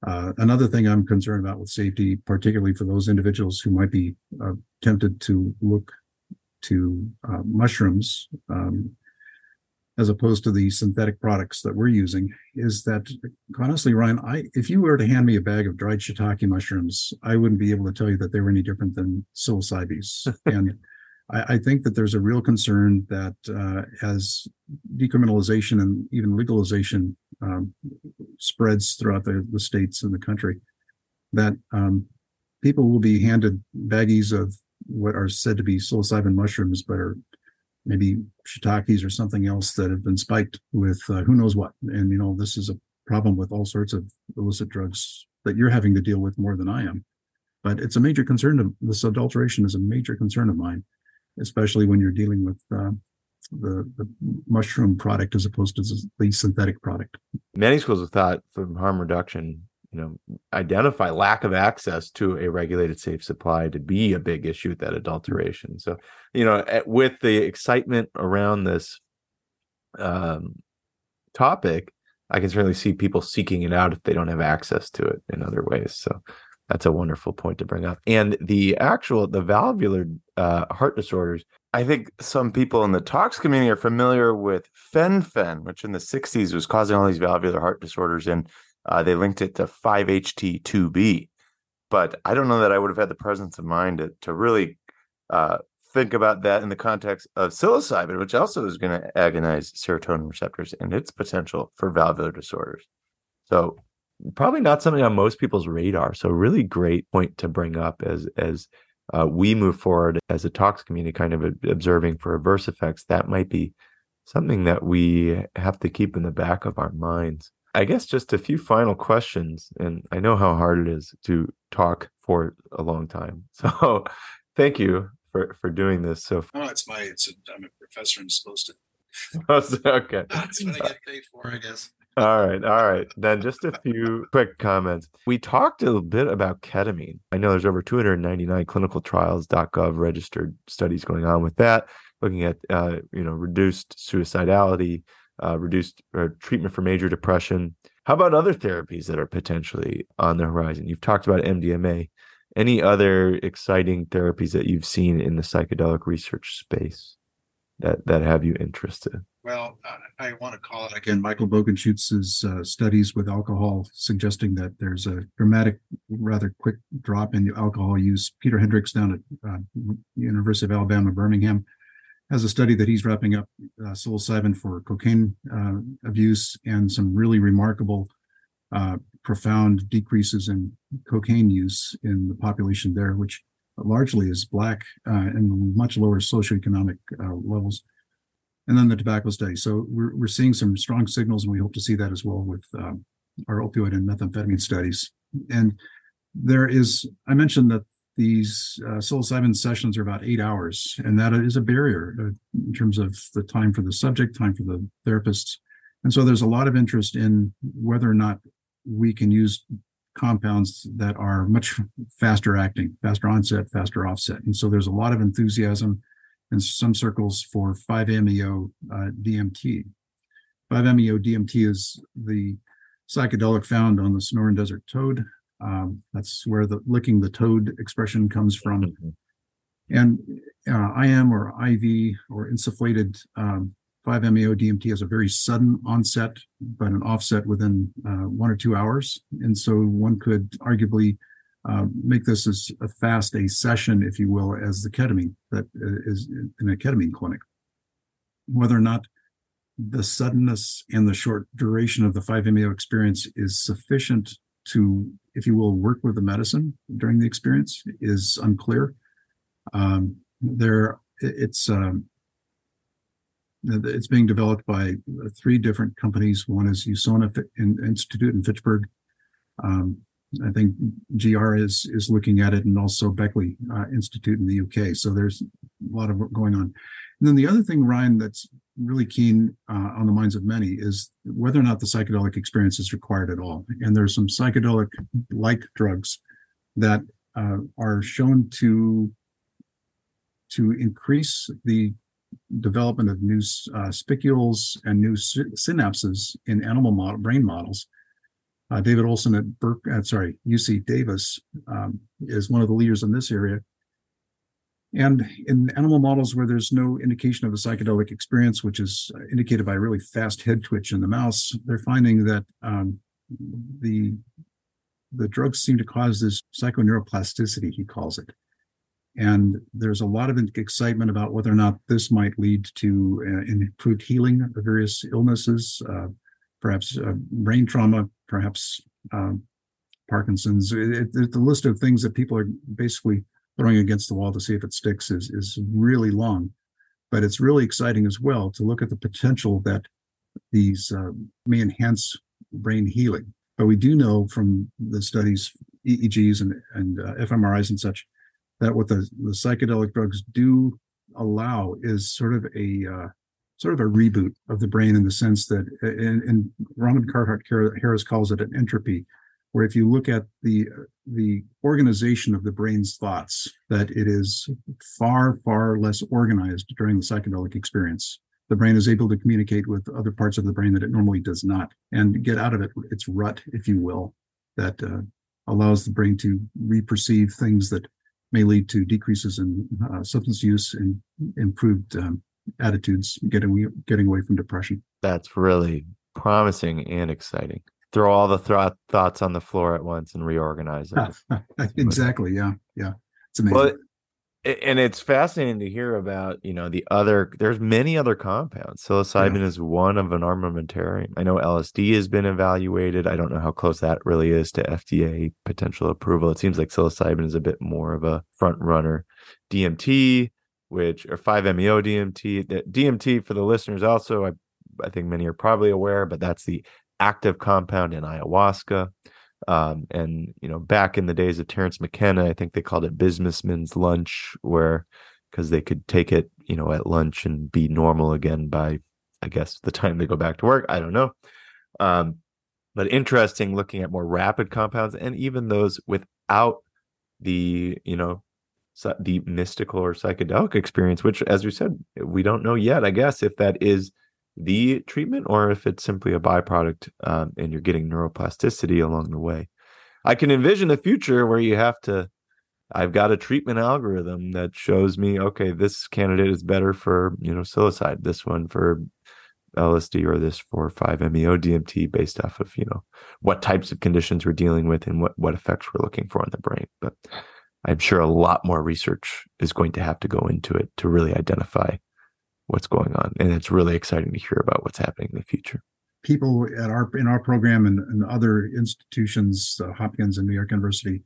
Uh, another thing I'm concerned about with safety, particularly for those individuals who might be uh, tempted to look to uh, mushrooms um, as opposed to the synthetic products that we're using, is that honestly, Ryan, I if you were to hand me a bag of dried shiitake mushrooms, I wouldn't be able to tell you that they were any different than psilocybes. and I, I think that there's a real concern that uh, as decriminalization and even legalization um, spreads throughout the, the states and the country, that um, people will be handed baggies of what are said to be psilocybin mushrooms, but are maybe shiitakes or something else that have been spiked with uh, who knows what. And you know, this is a problem with all sorts of illicit drugs that you're having to deal with more than I am. But it's a major concern. This adulteration is a major concern of mine, especially when you're dealing with uh, the, the mushroom product as opposed to the synthetic product. Many schools of thought from harm reduction, you know, identify lack of access to a regulated safe supply to be a big issue with that adulteration. So, you know, at, with the excitement around this um, topic, I can certainly see people seeking it out if they don't have access to it in other ways. So that's a wonderful point to bring up. And the actual the valvular uh, heart disorders, I think some people in the tox community are familiar with fen-phen, which in the 60s was causing all these valvular heart disorders, and uh, they linked it to 5-HT2B. But I don't know that I would have had the presence of mind to, to really uh, think about that in the context of psilocybin, which also is going to agonize serotonin receptors and its potential for valvular disorders. So probably not something on most people's radar. So really great point to bring up as as uh, we move forward as a tox community, kind of observing for adverse effects. That might be something that we have to keep in the back of our minds. I guess just a few final questions, and I know how hard it is to talk for a long time. So, thank you for for doing this. So, oh, it's my it's a, I'm a professor and supposed to. okay, that's what I get paid for, I guess. All right, all right. Then just a few quick comments. We talked a bit about ketamine. I know there's over 299 clinicaltrials.gov registered studies going on with that, looking at uh, you know reduced suicidality, uh, reduced uh, treatment for major depression. How about other therapies that are potentially on the horizon? You've talked about MDMA. Any other exciting therapies that you've seen in the psychedelic research space that that have you interested? Well, I, I want to call it again Michael Bogenschutz's uh, studies with alcohol suggesting that there's a dramatic, rather quick drop in alcohol use. Peter Hendricks down at uh, University of Alabama, Birmingham, has a study that he's wrapping up uh, psilocybin for cocaine uh, abuse and some really remarkable, uh, profound decreases in cocaine use in the population there, which largely is black uh, and much lower socioeconomic levels and then the tobacco study. So we're, we're seeing some strong signals, and we hope to see that as well with um, our opioid and methamphetamine studies. And there is, I mentioned that these uh, psilocybin sessions are about eight hours, and that is a barrier uh, in terms of the time for the subject, time for the therapists. And so there's a lot of interest in whether or not we can use compounds that are much faster acting, faster onset, faster offset. And so there's a lot of enthusiasm in some circles for 5-MeO uh, DMT. 5-MeO DMT is the psychedelic found on the Sonoran Desert toad. Um, that's where the licking the toad expression comes from. And uh, IM or IV or insufflated um, 5-MeO DMT has a very sudden onset, but an offset within uh, one or two hours. And so one could arguably uh, make this as a fast a session, if you will, as the ketamine that uh, in a ketamine clinic. Whether or not the suddenness and the short duration of the 5-MeO experience is sufficient to, if you will, work with the medicine during the experience is unclear. Um, there, it's um, it's being developed by three different companies. One is Usona Institute in Fitchburg. Um, I think GR is is looking at it, and also Beckley uh, Institute in the UK. So there's a lot of work going on. And then the other thing, Ryan, that's really keen uh, on the minds of many is whether or not the psychedelic experience is required at all. And there's some psychedelic-like drugs that uh, are shown to to increase the development of new uh, spicules and new synapses in animal model, brain models uh, David Olson at Burke, uh, sorry, UC Davis um, is one of the leaders in this area. And in animal models where there's no indication of a psychedelic experience, which is indicated by really fast head twitch in the mouse, they're finding that um, the the drugs seem to cause this psychoneuroplasticity, he calls it. And there's a lot of excitement about whether or not this might lead to uh, improved healing of various illnesses, uh, perhaps uh, brain trauma, perhaps um, Parkinson's. It, it, the list of things that people are basically throwing against the wall to see if it sticks is is really long, but it's really exciting as well to look at the potential that these uh, may enhance brain healing. But we do know from the studies, EEGs and and uh, fMRIs and such, that what the, the psychedelic drugs do allow is sort of a uh, sort of a reboot of the brain in the sense that, and, and Carhart Harris calls it an entropy, where if you look at the the organization of the brain's thoughts, that it is far far less organized during the psychedelic experience. The brain is able to communicate with other parts of the brain that it normally does not, and get out of it its rut, if you will, that uh, allows the brain to reperceive things that may lead to decreases in uh, substance use and improved um, attitudes getting getting away from depression. That's really promising and exciting. Throw all the th- thoughts on the floor at once and reorganize it. exactly. Yeah. Yeah. It's amazing. Well, and it's fascinating to hear about you know the other there's many other compounds psilocybin yeah. is one of an armamentarium i know lsd has been evaluated i don't know how close that really is to fda potential approval it seems like psilocybin is a bit more of a front runner dmt which are 5-MeO DMT. DMT for the listeners also, I, I think many are probably aware, but that's the active compound in ayahuasca. Um, and you know, back in the days of Terence McKenna, I think they called it businessman's lunch, where because they could take it, you know, at lunch and be normal again by, I guess, the time they go back to work. I don't know. Um, but interesting looking at more rapid compounds and even those without the, you know, the mystical or psychedelic experience, which, as we said, we don't know yet, I guess, if that is the treatment or if it's simply a byproduct um, and you're getting neuroplasticity along the way. I can envision a future where you have to, I've got a treatment algorithm that shows me, okay, this candidate is better for, you know, psilocybin, this one for LSD or this for 5-MeO DMT based off of, you know, what types of conditions we're dealing with and what, what effects we're looking for in the brain. But I'm sure a lot more research is going to have to go into it to really identify what's going on. And it's really exciting to hear about what's happening in the future. People at our in our program and, and other institutions, uh, Hopkins and New York University,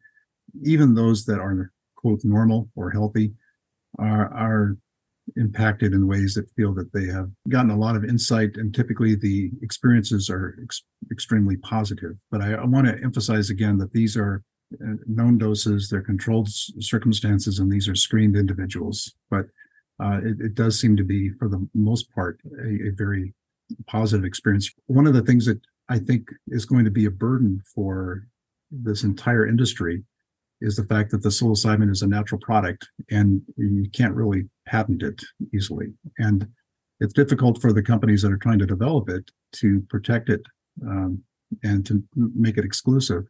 even those that are quote normal or healthy, are are impacted in ways that feel that they have gotten a lot of insight and typically the experiences are ex- extremely positive but I, I want to emphasize again that these are uh, known doses they're controlled circumstances and these are screened individuals but it, it, does seem to be, for the most part, a, a, very positive experience. One of the things that I think is going to be a burden for this entire industry is the fact that the psilocybin is a natural product and you can't really patent it easily. And it's difficult for the companies that are trying to develop it to protect it um, and to make it exclusive.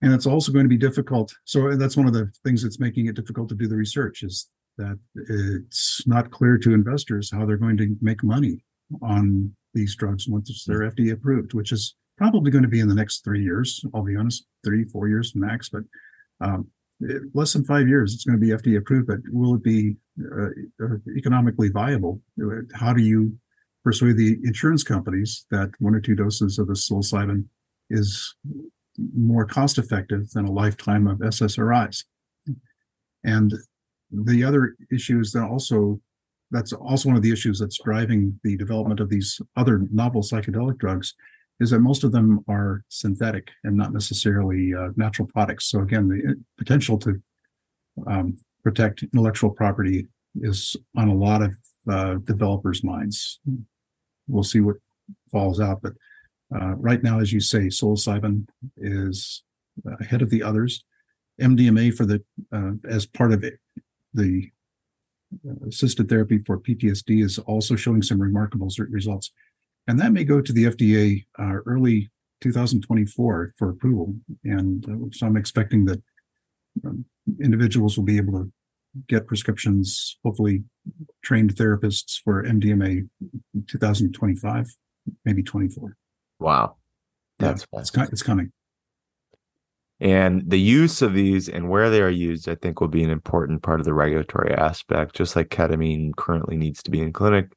And it's also going to be difficult. So that's one of the things that's making it difficult to do the research is that it's not clear to investors how they're going to make money on these drugs once they're FDA approved, which is probably going to be in the next three years. I'll be honest, three, four years max, but um, less than five years, it's going to be FDA approved. But will it be uh, uh, economically viable? How do you persuade the insurance companies that one or two doses of the psilocybin is more cost effective than a lifetime of SSRIs? And the other issue is that also that's also one of the issues that's driving the development of these other novel psychedelic drugs is that most of them are synthetic and not necessarily uh, natural products. So again, the potential to um, protect intellectual property is on a lot of uh, developers' minds. We'll see what falls out, but uh, right now, as you say, psilocybin is ahead of the others. MDMA for the uh, as part of it, the uh, assisted therapy for PTSD is also showing some remarkable results. And that may go to the FDA uh, early 2024 for approval. And uh, so I'm expecting that um, individuals will be able to get prescriptions, hopefully trained therapists for MDMA 2025, maybe 24. Wow. That's yeah, it's, it's coming. And the use of these and where they are used, I think, will be an important part of the regulatory aspect, just like ketamine currently needs to be in clinic.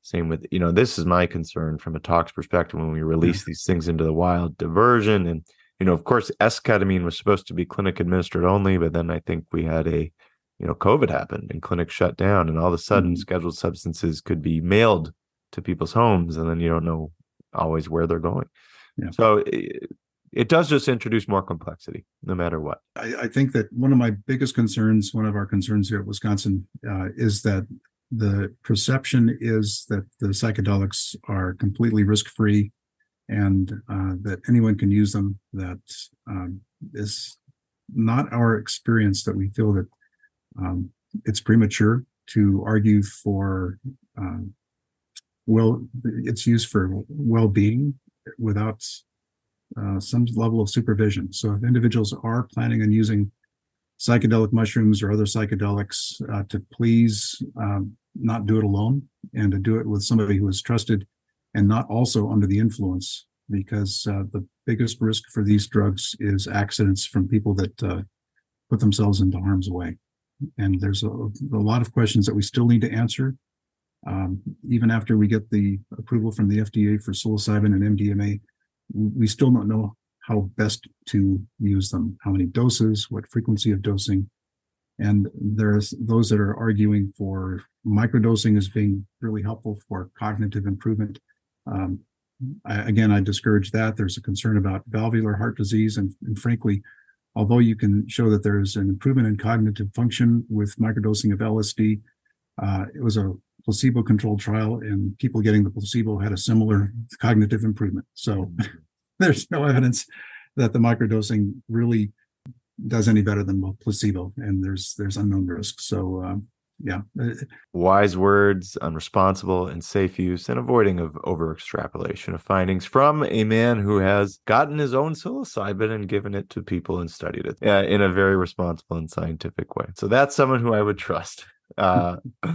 Same with, you know, this is my concern from a tox perspective when we release these things into the wild diversion. And, you know, of course, S ketamine was supposed to be clinic administered only, but then I think we had a, you know, COVID happened and clinics shut down, and all of a sudden mm-hmm. scheduled substances could be mailed to people's homes, and then you don't know always where they're going. Yeah. So eh, it does just introduce more complexity no matter what. I, I, think that one of my biggest concerns one of our concerns here at wisconsin uh, is that the perception is that the psychedelics are completely risk-free and uh, that anyone can use them that um, is not our experience that we feel that um, it's premature to argue for um, well it's used for well-being without uh, some level of supervision. So if individuals are planning on using psychedelic mushrooms or other psychedelics uh, to please um, not do it alone and to do it with somebody who is trusted and not also under the influence because uh, the biggest risk for these drugs is accidents from people that uh, put themselves into harm's way and there's a, a, lot of questions that we still need to answer um, even after we get the approval from the fda for psilocybin and mdma we still don't know how best to use them, how many doses, what frequency of dosing. And there's those that are arguing for microdosing as being really helpful for cognitive improvement. Um, I, again, I discourage that. There's a concern about valvular heart disease, and, and frankly, although you can show that there's an improvement in cognitive function with microdosing of LSD, uh, it was a placebo-controlled trial, and people getting the placebo had a similar cognitive improvement. So there's no evidence that the microdosing really does any better than placebo, and there's there's unknown risk. So um, yeah, wise words on responsible and safe use and avoiding of over extrapolation of findings from a man who has gotten his own psilocybin and given it to people and studied it uh, in a very responsible and scientific way. So that's someone who I would trust. Uh,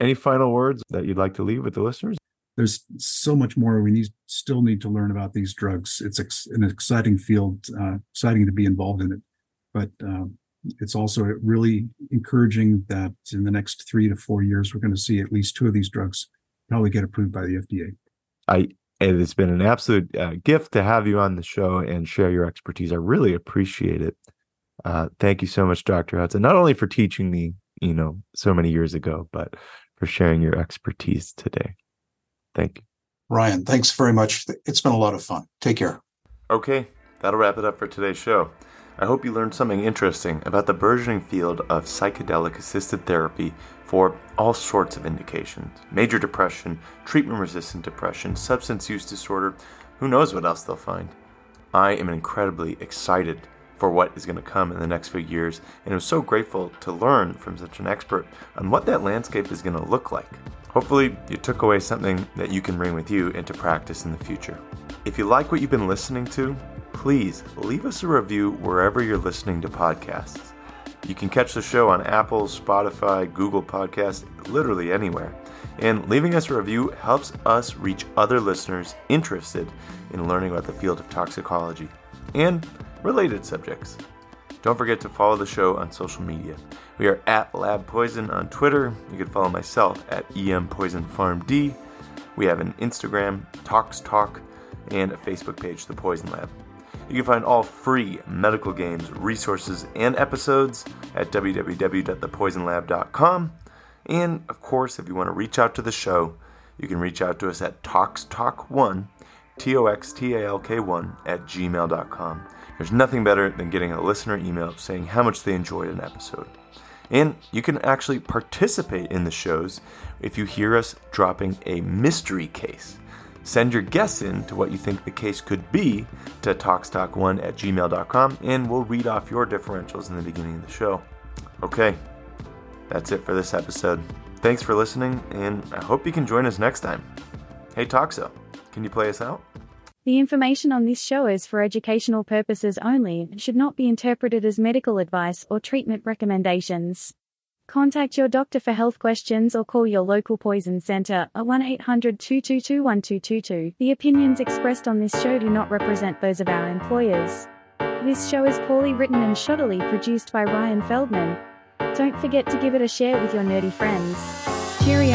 any final words that you'd like to leave with the listeners? there's so much more we need still need to learn about these drugs. It's ex- an exciting field, uh, exciting to be involved in it, but uh, it's also really encouraging that in the next three to four years we're going to see at least two of these drugs probably get approved by the FDA. I it has been an absolute uh, gift to have you on the show and share your expertise. I really appreciate it. Uh, thank you so much, Dr. Hutson, not only for teaching me, you know, so many years ago, but for sharing your expertise today. Thank you. Ryan, thanks very much. It's been a lot of fun. Take care. Okay, that'll wrap it up for today's show. I hope you learned something interesting about the burgeoning field of psychedelic assisted therapy for all sorts of indications major depression, treatment resistant depression, substance use disorder, who knows what else they'll find. I am incredibly excited for what is going to come in the next few years, and I'm so grateful to learn from such an expert on what that landscape is going to look like. Hopefully, you took away something that you can bring with you into practice in the future. If you like what you've been listening to, please leave us a review wherever you're listening to podcasts. You can catch the show on Apple, Spotify, Google Podcasts, literally anywhere. And leaving us a review helps us reach other listeners interested in learning about the field of toxicology and related subjects. Don't forget to follow the show on social media. We are at Lab Poison on Twitter. You can follow myself at EM Poison PharmD. We have an Instagram, Tox Talk, and a Facebook page, The Poison Lab. You can find all free medical games, resources, and episodes at www.thepoisonlab.com. And of course, if you want to reach out to the show, you can reach out to us at ToxTalk1, T O X T A L K 1, at gmail.com. There's nothing better than getting a listener email saying how much they enjoyed an episode. And you can actually participate in the shows if you hear us dropping a mystery case. Send your guess in to what you think the case could be to ToxTalk1 at gmail.com and we'll read off your differentials in the beginning of the show. Okay, that's it for this episode. Thanks for listening, and I hope you can join us next time. Hey, Toxo, can you play us out? The information on this show is for educational purposes only and should not be interpreted as medical advice or treatment recommendations. Contact your doctor for health questions or call your local poison center at 1 800 222 1222. The opinions expressed on this show do not represent those of our employers. This show is poorly written and shoddily produced by Ryan Feldman. Don't forget to give it a share with your nerdy friends. Cheerio!